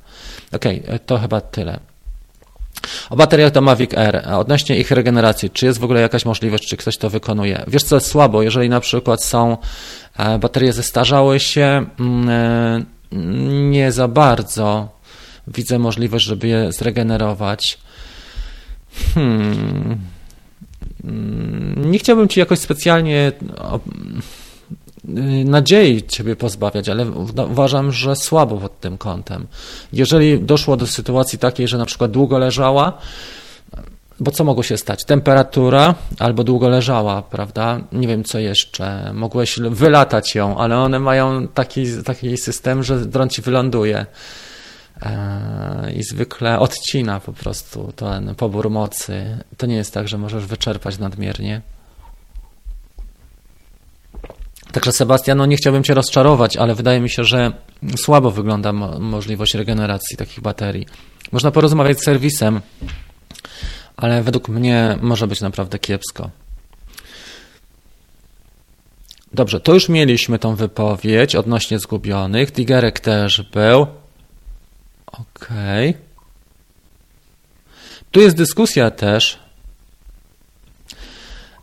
Okej, okay, to chyba tyle. O bateriach do Mavic Air, a odnośnie ich regeneracji, czy jest w ogóle jakaś możliwość, czy ktoś to wykonuje? Wiesz co, słabo, jeżeli na przykład są e, baterie zestarzały się, mm, e, nie za bardzo widzę możliwość, żeby je zregenerować. Hmm. Mm, nie chciałbym ci jakoś specjalnie nadziei Ciebie pozbawiać, ale uważam, że słabo pod tym kątem. Jeżeli doszło do sytuacji takiej, że na przykład długo leżała, bo co mogło się stać? Temperatura albo długo leżała, prawda? Nie wiem co jeszcze. Mogłeś wylatać ją, ale one mają taki, taki system, że dron ci wyląduje e, i zwykle odcina po prostu ten pobór mocy. To nie jest tak, że możesz wyczerpać nadmiernie. Także Sebastian, no nie chciałbym Cię rozczarować, ale wydaje mi się, że słabo wygląda mo możliwość regeneracji takich baterii. Można porozmawiać z serwisem, ale według mnie może być naprawdę kiepsko. Dobrze, to już mieliśmy tą wypowiedź odnośnie zgubionych. Digerek też był. Okej. Okay. Tu jest dyskusja też.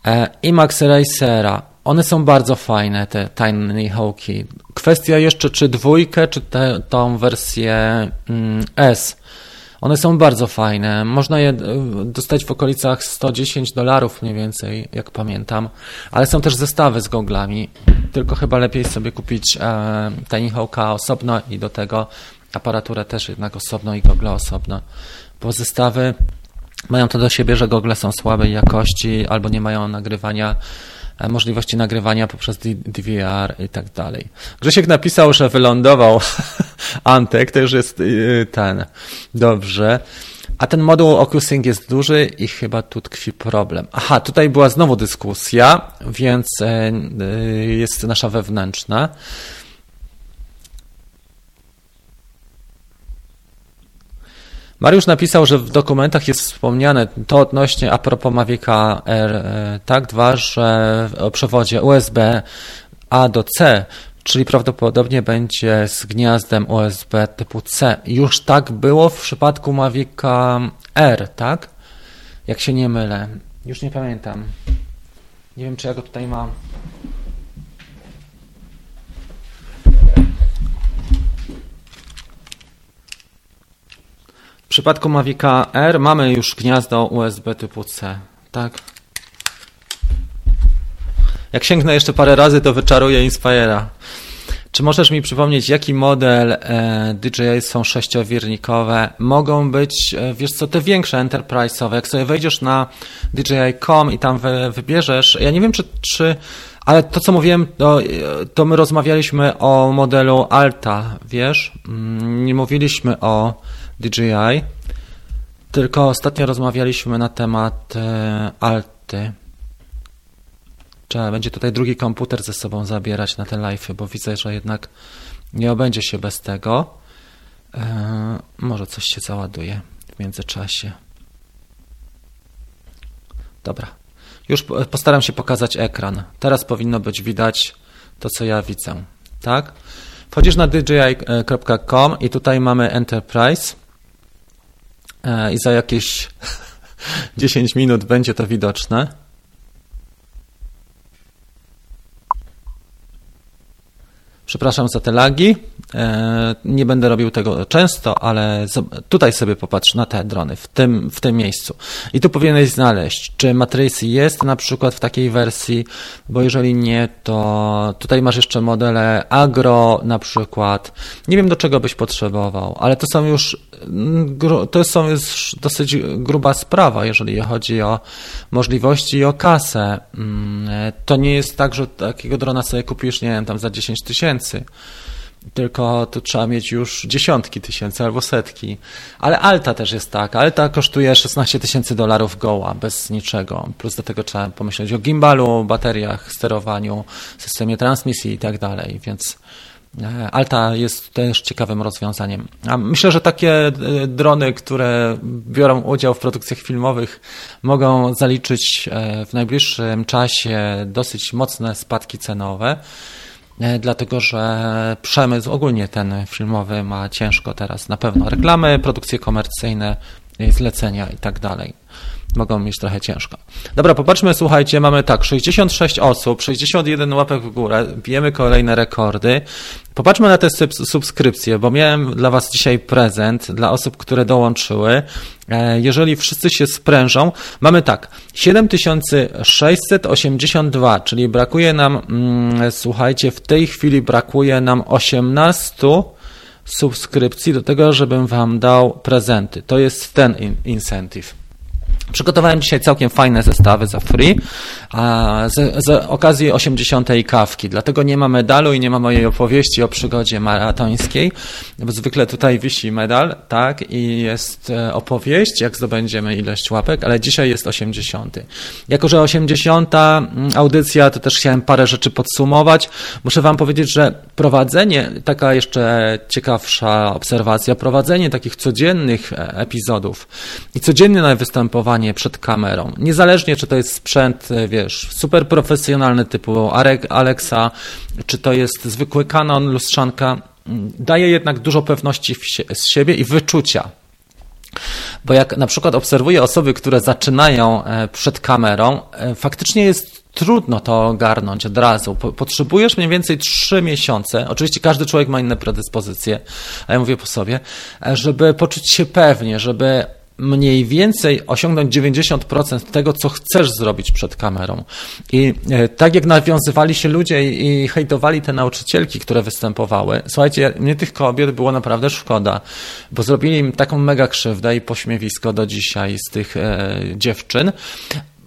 E, IMAX Racera. One są bardzo fajne, te Tiny Hawki. Kwestia jeszcze, czy dwójkę, czy te, tą wersję mm, S. One są bardzo fajne. Można je e, dostać w okolicach 110 dolarów mniej więcej, jak pamiętam. Ale są też zestawy z goglami. Tylko chyba lepiej sobie kupić e, Tiny Hawka osobno i do tego aparaturę też jednak osobno i gogle osobno, bo zestawy mają to do siebie, że gogle są słabej jakości albo nie mają nagrywania możliwości nagrywania poprzez DVR i tak dalej. Grzesiek napisał, że wylądował Antek, to już jest y, ten. Dobrze. A ten moduł OcuSync jest duży i chyba tu tkwi problem. Aha, tutaj była znowu dyskusja, więc e, y, jest nasza wewnętrzna. Mariusz napisał, że w dokumentach jest wspomniane to odnośnie a propos Mavica R, e, tak, dwa, że o przewodzie USB A do C, czyli prawdopodobnie będzie z gniazdem USB typu C. Już tak było w przypadku Mavica R, tak? Jak się nie mylę. Już nie pamiętam. Nie wiem, czy ja go tutaj mam. W przypadku Mavica R mamy już gniazdo USB typu C, tak? Jak sięgnę jeszcze parę razy, to wyczaruję Inspire'a. Czy możesz mi przypomnieć, jaki model e, DJI są sześciowirnikowe? Mogą być, e, wiesz co, te większe enterprise'owe. Jak sobie wejdziesz na DJI.com i tam wy, wybierzesz, ja nie wiem, czy, czy ale to, co mówiłem, to, to my rozmawialiśmy o modelu Alta, wiesz? Mm, nie mówiliśmy o DJI, tylko ostatnio rozmawialiśmy na temat e, Alty. Trzeba będzie tutaj drugi komputer ze sobą zabierać na te live, bo widzę, że jednak nie obędzie się bez tego. E, może coś się załaduje w międzyczasie. Dobra. Już postaram się pokazać ekran. Teraz powinno być widać to, co ja widzę. Tak? Wchodzisz na dji.com i tutaj mamy Enterprise. E, i za jakieś 10 minut będzie to widoczne. Przepraszam za te lagi. E, nie będę robił tego często, ale tutaj sobie popatrz na te drony w tym, w tym miejscu. I tu powinieneś znaleźć, czy Matrix jest na przykład w takiej wersji, bo jeżeli nie, to tutaj masz jeszcze modele agro na przykład. Nie wiem do czego byś potrzebował, ale to są już mm, to są już dosyć gruba sprawa, jeżeli chodzi o możliwości i o kasę. Mm, to nie jest tak, że takiego drona sobie kupisz, nie wiem, tam za 10 tysięcy tylko tu trzeba mieć już dziesiątki tysięcy albo setki. Ale Alta też jest tak. Alta kosztuje 16 tysięcy dolarów goła, bez niczego. Plus do tego trzeba pomyśleć o gimbalu, bateriach, sterowaniu, systemie transmisji i tak dalej, więc e, Alta jest też ciekawym rozwiązaniem. A myślę, że takie e, drony, które biorą udział w produkcjach filmowych, mogą zaliczyć e, w najbliższym czasie dosyć mocne spadki cenowe. E, dlatego że przemysł ogólnie ten filmowy ma ciężko teraz. Na pewno reklamy, produkcje komercyjne, zlecenia i tak dalej mogą mieć trochę ciężko. Dobra, popatrzmy, słuchajcie, mamy tak, 66 osób, 61 łapek w górę, bijemy kolejne rekordy. Popatrzmy na te subskrypcje, bo miałem dla Was dzisiaj prezent dla osób, które dołączyły. E, jeżeli wszyscy się sprężą, mamy tak, 7682, czyli brakuje nam, mm, słuchajcie, w tej chwili brakuje nam 18 subskrypcji do tego, żebym Wam dał prezenty. To jest ten incentive. Przygotowałem dzisiaj całkiem fajne zestawy za free z, z okazji 80. kawki, dlatego nie ma medalu i nie ma mojej opowieści o przygodzie maratońskiej, zwykle tutaj wisi medal, tak, i jest e, opowieść, jak zdobędziemy ilość łapek, ale dzisiaj jest 80. Jako, że 80. Mm, audycja, to też chciałem parę rzeczy podsumować. Muszę Wam powiedzieć, że prowadzenie, taka jeszcze ciekawsza obserwacja, prowadzenie takich codziennych e, epizodów i codzienne występowanie przed kamerą. Niezależnie, czy to jest sprzęt, e, wiesz, super profesjonalny typu Alexa, czy to jest zwykły Canon, lustrzanka, mm, daje jednak dużo pewności z siebie i wyczucia. Bo jak na przykład obserwuję osoby, które zaczynają e, przed kamerą, e, faktycznie jest trudno to ogarnąć od razu. Potrzebujesz mniej więcej 3 miesiące. Oczywiście każdy człowiek ma inne predyspozycje, a ja mówię po sobie, żeby poczuć się pewnie, żeby mniej więcej osiągnąć 90% tego, co chcesz zrobić przed kamerą. I e, tak jak nawiązywali się ludzie i hejtowali te nauczycielki, które występowały, słuchajcie, mnie tych kobiet było naprawdę szkoda, bo zrobili im taką mega krzywdę i pośmiewisko do dzisiaj z tych e, dziewczyn,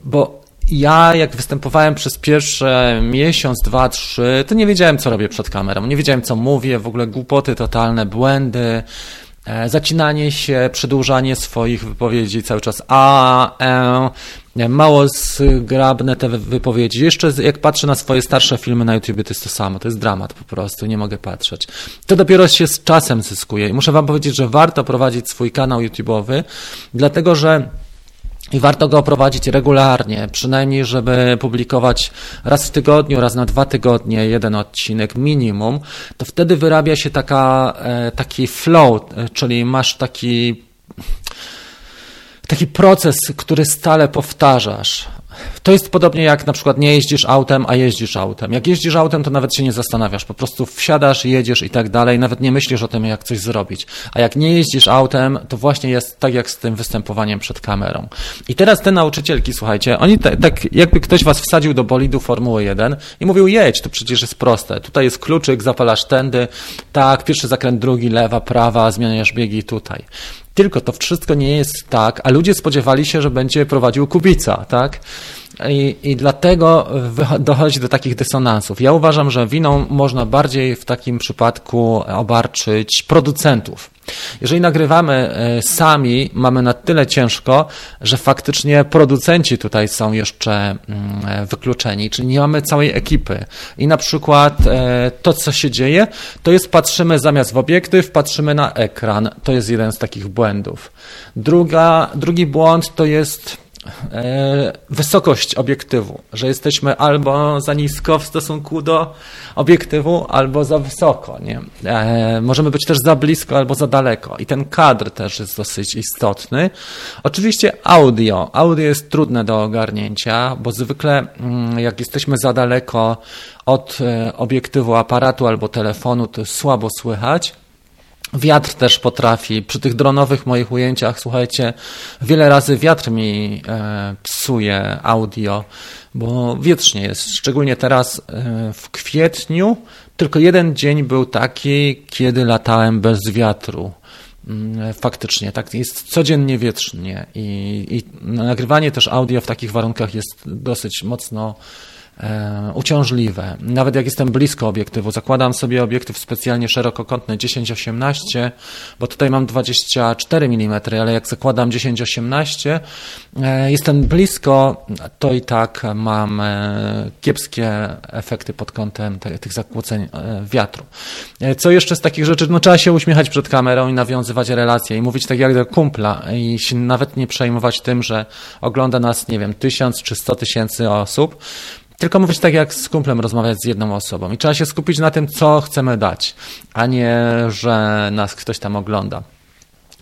bo ja, jak występowałem przez pierwsze miesiąc, dwa, trzy, to nie wiedziałem, co robię przed kamerą. Nie wiedziałem, co mówię, w ogóle głupoty totalne, błędy, zacinanie się, przedłużanie swoich wypowiedzi cały czas a, e, mało zgrabne te wypowiedzi. Jeszcze jak patrzę na swoje starsze filmy na YouTube, to jest to samo, to jest dramat po prostu, nie mogę patrzeć. To dopiero się z czasem zyskuje i muszę wam powiedzieć, że warto prowadzić swój kanał YouTube'owy, dlatego że i warto go prowadzić regularnie, przynajmniej, żeby publikować raz w tygodniu, raz na dwa tygodnie jeden odcinek minimum, to wtedy wyrabia się taka, e, taki flow, e, czyli masz taki, taki proces, który stale powtarzasz. To jest podobnie jak na przykład nie jeździsz autem, a jeździsz autem. Jak jeździsz autem, to nawet się nie zastanawiasz, po prostu wsiadasz, jedziesz i tak dalej, nawet nie myślisz o tym, jak coś zrobić. A jak nie jeździsz autem, to właśnie jest tak jak z tym występowaniem przed kamerą. I teraz te nauczycielki, słuchajcie, oni te, tak jakby ktoś was wsadził do bolidu Formuły 1 i mówił, jedź, to przecież jest proste. Tutaj jest kluczyk, zapalasz tędy, tak, pierwszy zakręt, drugi, lewa, prawa, zmieniasz biegi tutaj. Tylko to wszystko nie jest tak, a ludzie spodziewali się, że będzie prowadził Kubica, tak? I, I dlatego dochodzi do takich dysonansów. Ja uważam, że winą można bardziej w takim przypadku obarczyć producentów. Jeżeli nagrywamy e, sami, mamy na tyle ciężko, że faktycznie producenci tutaj są jeszcze mm, e, wykluczeni, czyli nie mamy całej ekipy. I na przykład e, to, co się dzieje, to jest patrzymy zamiast w obiektyw, patrzymy na ekran. To jest jeden z takich błędów. Druga, drugi błąd to jest wysokość obiektywu, że jesteśmy albo za nisko w stosunku do obiektywu, albo za wysoko. Nie? E, możemy być też za blisko albo za daleko. I ten kadr też jest dosyć istotny. Oczywiście audio. Audio jest trudne do ogarnięcia, bo zwykle mm, jak jesteśmy za daleko od e, obiektywu aparatu albo telefonu, to słabo słychać. Wiatr też potrafi. Przy tych dronowych moich ujęciach, słuchajcie, wiele razy wiatr mi e, psuje audio, bo wietrznie jest. Szczególnie teraz e, w kwietniu tylko jeden dzień był taki, kiedy latałem bez wiatru. Mm, faktycznie, tak jest codziennie wietrznie i, i nagrywanie też audio w takich warunkach jest dosyć mocno uciążliwe. Nawet jak jestem blisko obiektywu, zakładam sobie obiektyw specjalnie szerokokątny 10-18, bo tutaj mam 24 mm, ale jak zakładam 10-18, e, jestem blisko, to i tak mam e, kiepskie efekty pod kątem tych zakłóceń wiatru. Co jeszcze z takich rzeczy? No trzeba się uśmiechać przed kamerą i nawiązywać relacje i mówić tak jak do kumpla i się nawet nie przejmować tym, że ogląda nas, nie wiem, tysiąc czy sto tysięcy osób, tylko mówić tak jak z kumplem rozmawiać z jedną osobą i trzeba się skupić na tym, co chcemy dać, a nie, że nas ktoś tam ogląda.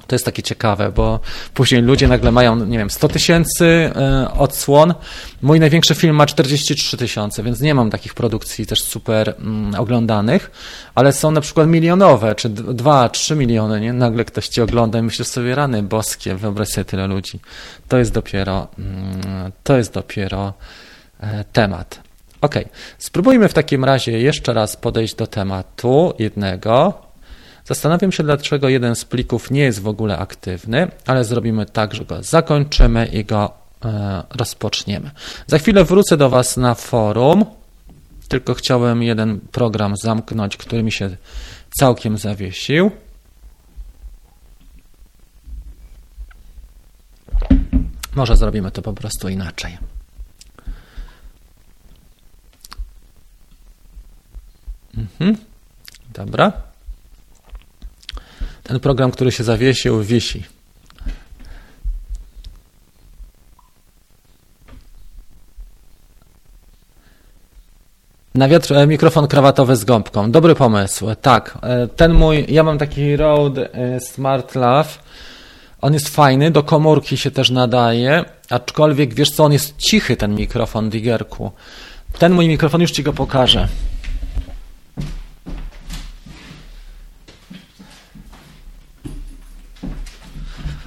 To jest takie ciekawe, bo później ludzie nagle mają, nie wiem, 100 tysięcy e, odsłon. Mój największy film ma 43 tysiące, więc nie mam takich produkcji też super mm, oglądanych, ale są na przykład milionowe, czy 2-3 miliony, nie? Nagle ktoś ci ogląda i myślisz sobie, rany boskie, wyobraź sobie tyle ludzi. To jest dopiero, mm, to jest dopiero temat. Ok, spróbujmy w takim razie jeszcze raz podejść do tematu jednego. Zastanawiam się, dlaczego jeden z plików nie jest w ogóle aktywny, ale zrobimy tak, że go zakończymy i go e, rozpoczniemy. Za chwilę wrócę do Was na forum, tylko chciałem jeden program zamknąć, który mi się całkiem zawiesił. Może zrobimy to po prostu inaczej. Mhm. Dobra. Ten program, który się zawiesił, wisi. Na wiatr e, mikrofon krawatowy z gąbką. Dobry pomysł. Tak, e, ten mój, ja mam taki Rode Smart Love. On jest fajny, do komórki się też nadaje, aczkolwiek wiesz co, on jest cichy ten mikrofon Digerku. Ten mój mikrofon już ci go pokażę.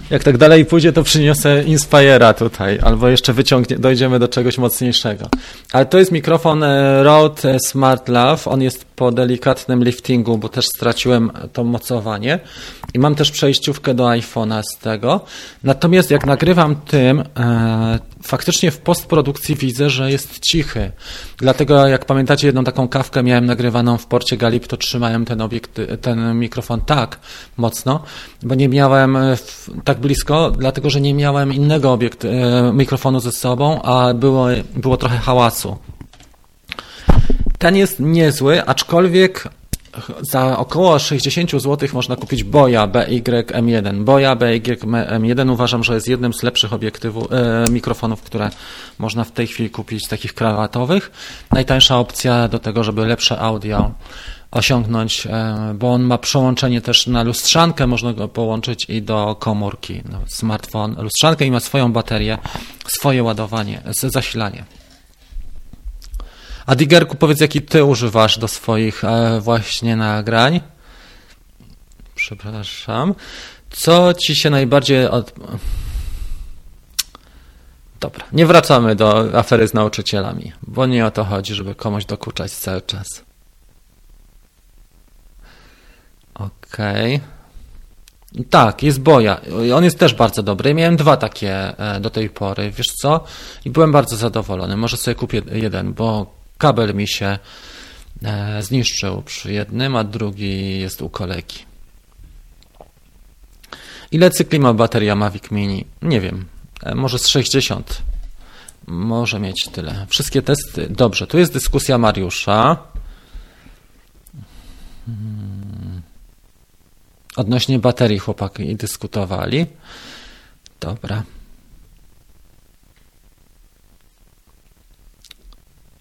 Jak tak dalej pójdzie, to przyniosę Inspire'a tutaj, albo jeszcze wyciągnie, dojdziemy do czegoś mocniejszego. Ale to jest mikrofon e, Rode Smart Love. On jest po delikatnym liftingu, bo też straciłem to mocowanie. I mam też przejściówkę do iPhone'a z tego. Natomiast jak nagrywam tym, e, faktycznie w postprodukcji widzę, że jest cichy. Dlatego jak pamiętacie jedną taką kawkę miałem nagrywaną w porcie Galip, to trzymałem ten, obiekt, ten mikrofon tak mocno, bo nie miałem e, tak blisko, dlatego że nie miałem innego obiekt, e, mikrofonu ze sobą, a było, było trochę hałasu. Ten jest niezły, aczkolwiek za około 60 zł można kupić Boya BY-M1. Boya BY-M1 uważam, że jest jednym z lepszych obiektywów, e, mikrofonów, które można w tej chwili kupić, takich krawatowych. Najtańsza opcja do tego, żeby lepsze audio osiągnąć, e, bo on ma przełączenie też na lustrzankę, można go połączyć i do komórki, no, smartfon, lustrzankę i ma swoją baterię, swoje ładowanie, zasilanie. A Digerku, powiedz, jaki ty używasz do swoich e, właśnie nagrań? Przepraszam. Co ci się najbardziej od... Dobra, nie wracamy do afery z nauczycielami, bo nie o to chodzi, żeby komuś dokuczać cały czas. Okej. Okay. Tak, jest Boja. On jest też bardzo dobry. Miałem dwa takie e, do tej pory, wiesz co? I byłem bardzo zadowolony. Może sobie kupię jeden, bo kabel mi się e, zniszczył przy jednym, a drugi jest u kolegi. Ile cykli ma bateria Mavic Mini? Nie wiem. E, może z 60. Może mieć tyle. Wszystkie testy. Dobrze, tu jest dyskusja Mariusza. Hmm. Odnośnie baterii chłopaki dyskutowali. Dobra.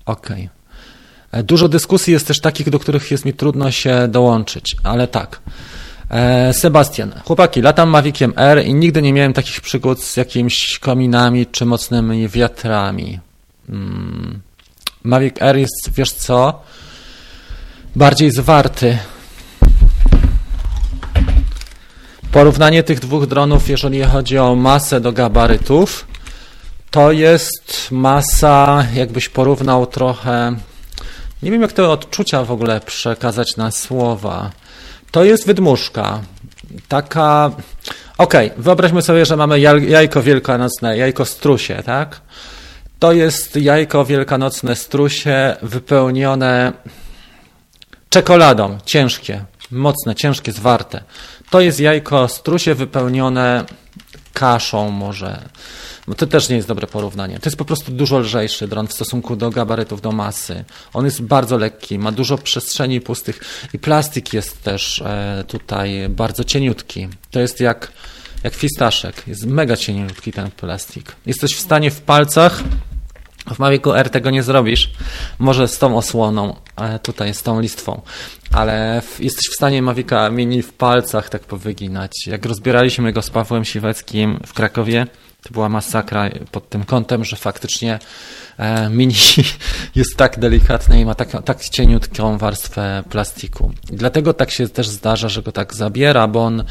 Okej. Okay. E, dużo dyskusji jest też takich, do których jest mi trudno się dołączyć, ale tak. E, Sebastian, chłopaki, latam Maviciem R i nigdy nie miałem takich przygód z jakimiś kominami czy mocnymi wiatrami. Hmm. Mavic R jest, wiesz co, bardziej zwarty. Porównanie tych dwóch dronów, jeżeli chodzi o masę do gabarytów, to jest masa, jakbyś porównał trochę. Nie wiem, jak te odczucia w ogóle przekazać na słowa. To jest wydmuszka. Taka. Okej, okay, wyobraźmy sobie, że mamy jajko wielkanocne, jajko strusie, tak? To jest jajko wielkanocne strusie wypełnione czekoladą, ciężkie, mocne, ciężkie, zwarte. To jest jajko strusie wypełnione kaszą może bo to też nie jest dobre porównanie. To jest po prostu dużo lżejszy dron w stosunku do gabarytów, do masy. On jest bardzo lekki, ma dużo przestrzeni pustych i plastik jest też e, tutaj bardzo cieniutki. To jest jak, jak fistaszek. Jest mega cieniutki ten plastik. Jesteś w stanie w palcach w Mavicu R tego nie zrobisz. Może z tą osłoną, e, tutaj z tą listwą, ale w, jesteś w stanie Mavica Mini w palcach tak powyginać. Jak rozbieraliśmy go z Pawłem Siweckim w Krakowie, to była masakra pod tym kątem, że faktycznie e, mini jest tak delikatny i ma tak, tak cieniutką warstwę plastiku. I dlatego tak się też zdarza, że go tak zabiera, bo on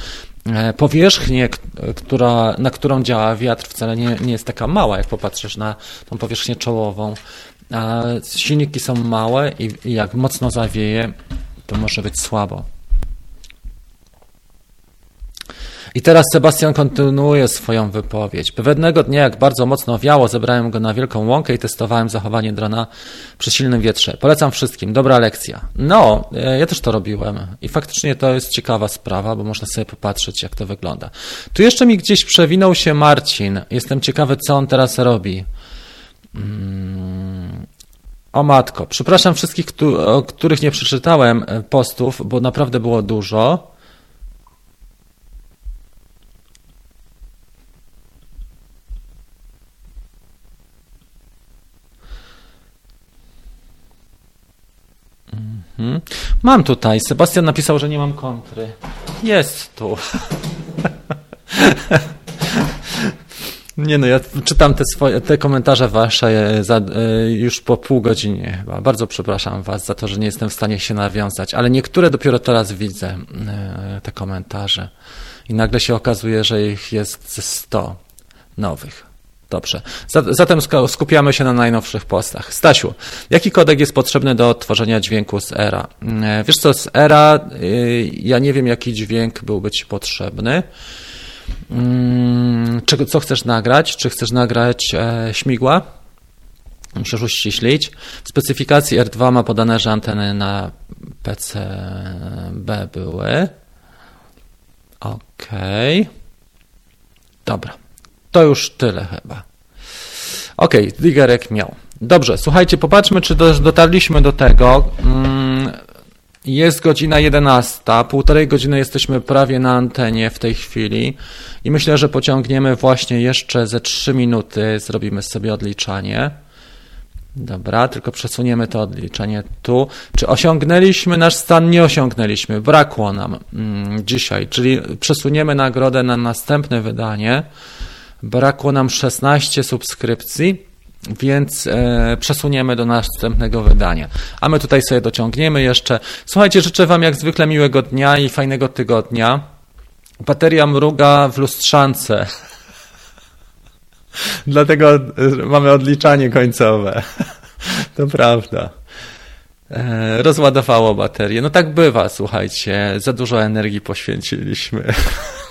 powierzchnię, która, na którą działa wiatr wcale nie, nie jest taka mała, jak popatrzysz na tą powierzchnię czołową. Silniki są małe i jak mocno zawieje, to może być słabo. I teraz Sebastian kontynuuje swoją wypowiedź. Pewnego dnia, jak bardzo mocno wiało, zebrałem go na wielką łąkę i testowałem zachowanie drona przy silnym wietrze. Polecam wszystkim, dobra lekcja. No, e, ja też to robiłem i faktycznie to jest ciekawa sprawa, bo można sobie popatrzeć, jak to wygląda. Tu jeszcze mi gdzieś przewinął się Marcin. Jestem ciekawy, co on teraz robi. Hmm. O matko, przepraszam wszystkich, których nie przeczytałem e, postów, bo naprawdę było dużo. Mhm. Mam tutaj. Sebastian napisał, że nie mam kontry. Jest tu. Nie no, ja czytam te, swoje, te komentarze wasze za, e, już po pół godziny chyba. Bardzo przepraszam was za to, że nie jestem w stanie się nawiązać, ale niektóre dopiero teraz widzę, e, te komentarze. i nagle się okazuje, że ich jest ze 100 nowych. Dobrze. Zatem skupiamy się na najnowszych postach. Stasiu, jaki kodek jest potrzebny do odtworzenia dźwięku z ERA? E, wiesz co, z ERA y, ja nie wiem, jaki dźwięk byłby Ci potrzebny. Mm, Czego, co chcesz nagrać? Czy chcesz nagrać e, śmigła? Musisz uściślić. W specyfikacji R2 ma podane, że anteny na PCB były. OK. Dobra. To już tyle chyba. OK, digerek miał. Dobrze, słuchajcie, popatrzmy, czy dotarliśmy do tego. Mm, jest godzina 11, półtorej godziny jesteśmy prawie na antenie w tej chwili i myślę, że pociągniemy właśnie jeszcze ze 3 minuty, zrobimy sobie odliczanie. Dobra, tylko przesuniemy to odliczenie tu. Czy osiągnęliśmy nasz stan? Nie osiągnęliśmy. Brakło nam mm, dzisiaj, czyli przesuniemy nagrodę na następne wydanie. Brakło nam 16 subskrypcji, więc e, przesuniemy do następnego wydania. A my tutaj sobie dociągniemy jeszcze. Słuchajcie, życzę Wam jak zwykle miłego dnia i fajnego tygodnia. Bateria mruga w lustrzance. Dlatego e, mamy odliczanie końcowe. To prawda. E, rozładowało baterię. No tak bywa, słuchajcie. Za dużo energii poświęciliśmy.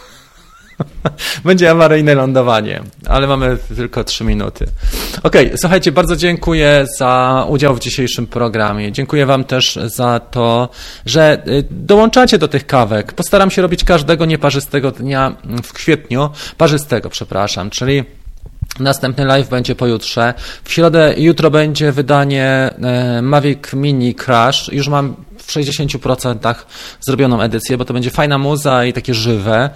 Będzie awaryjne lądowanie, ale mamy tylko 3 minuty. Ok, słuchajcie, bardzo dziękuję za udział w dzisiejszym programie. Dziękuję Wam też za to, że y, dołączacie do tych kawek. Postaram się robić każdego nieparzystego dnia w kwietniu, parzystego, przepraszam, czyli Następny live będzie pojutrze. W środę, jutro będzie wydanie e, Mavic Mini Crash. Już mam 60% zrobioną edycję, bo to będzie fajna muza i takie żywe,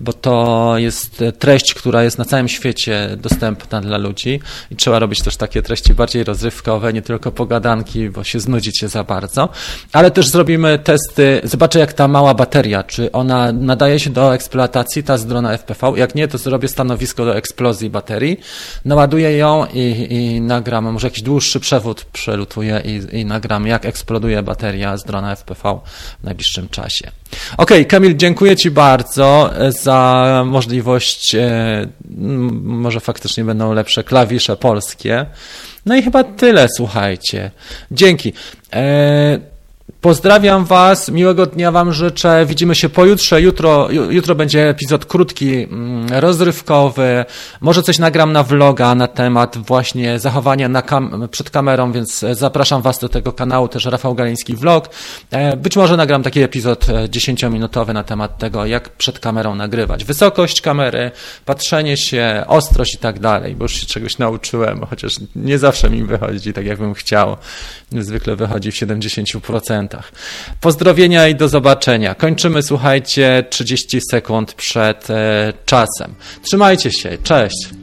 bo to jest treść, która jest na całym świecie dostępna dla ludzi i trzeba robić też takie treści bardziej rozrywkowe, nie tylko pogadanki, bo się znudzicie za bardzo, ale też zrobimy testy, zobaczę jak ta mała bateria, czy ona nadaje się do eksploatacji, ta z drona FPV, jak nie, to zrobię stanowisko do eksplozji baterii, naładuję ją i, i nagram, może jakiś dłuższy przewód przelutuję i, i nagram jak eksploduje bateria z drona FPV w najbliższym czasie. Ok, Kamil, dziękuję Ci bardzo za możliwość, e, może faktycznie będą lepsze klawisze polskie. No i chyba tyle, słuchajcie. Dzięki. Pozdrawiam Was, miłego dnia Wam życzę. Widzimy się pojutrze. Jutro, jutro będzie epizod krótki, mm, rozrywkowy. Może coś nagram na vloga na temat właśnie zachowania na kam przed kamerą, więc zapraszam Was do tego kanału, też Rafał Galiński Vlog. E, być może nagram taki epizod 10-minutowy e, na temat tego, jak przed kamerą nagrywać. Wysokość kamery, patrzenie się, ostrość i tak dalej, bo już się czegoś nauczyłem, chociaż nie zawsze mi wychodzi tak, jakbym chciał. Zwykle wychodzi w 70%. Pozdrowienia i do zobaczenia. Kończymy, słuchajcie, 30 sekund przed e, czasem. Trzymajcie się, cześć.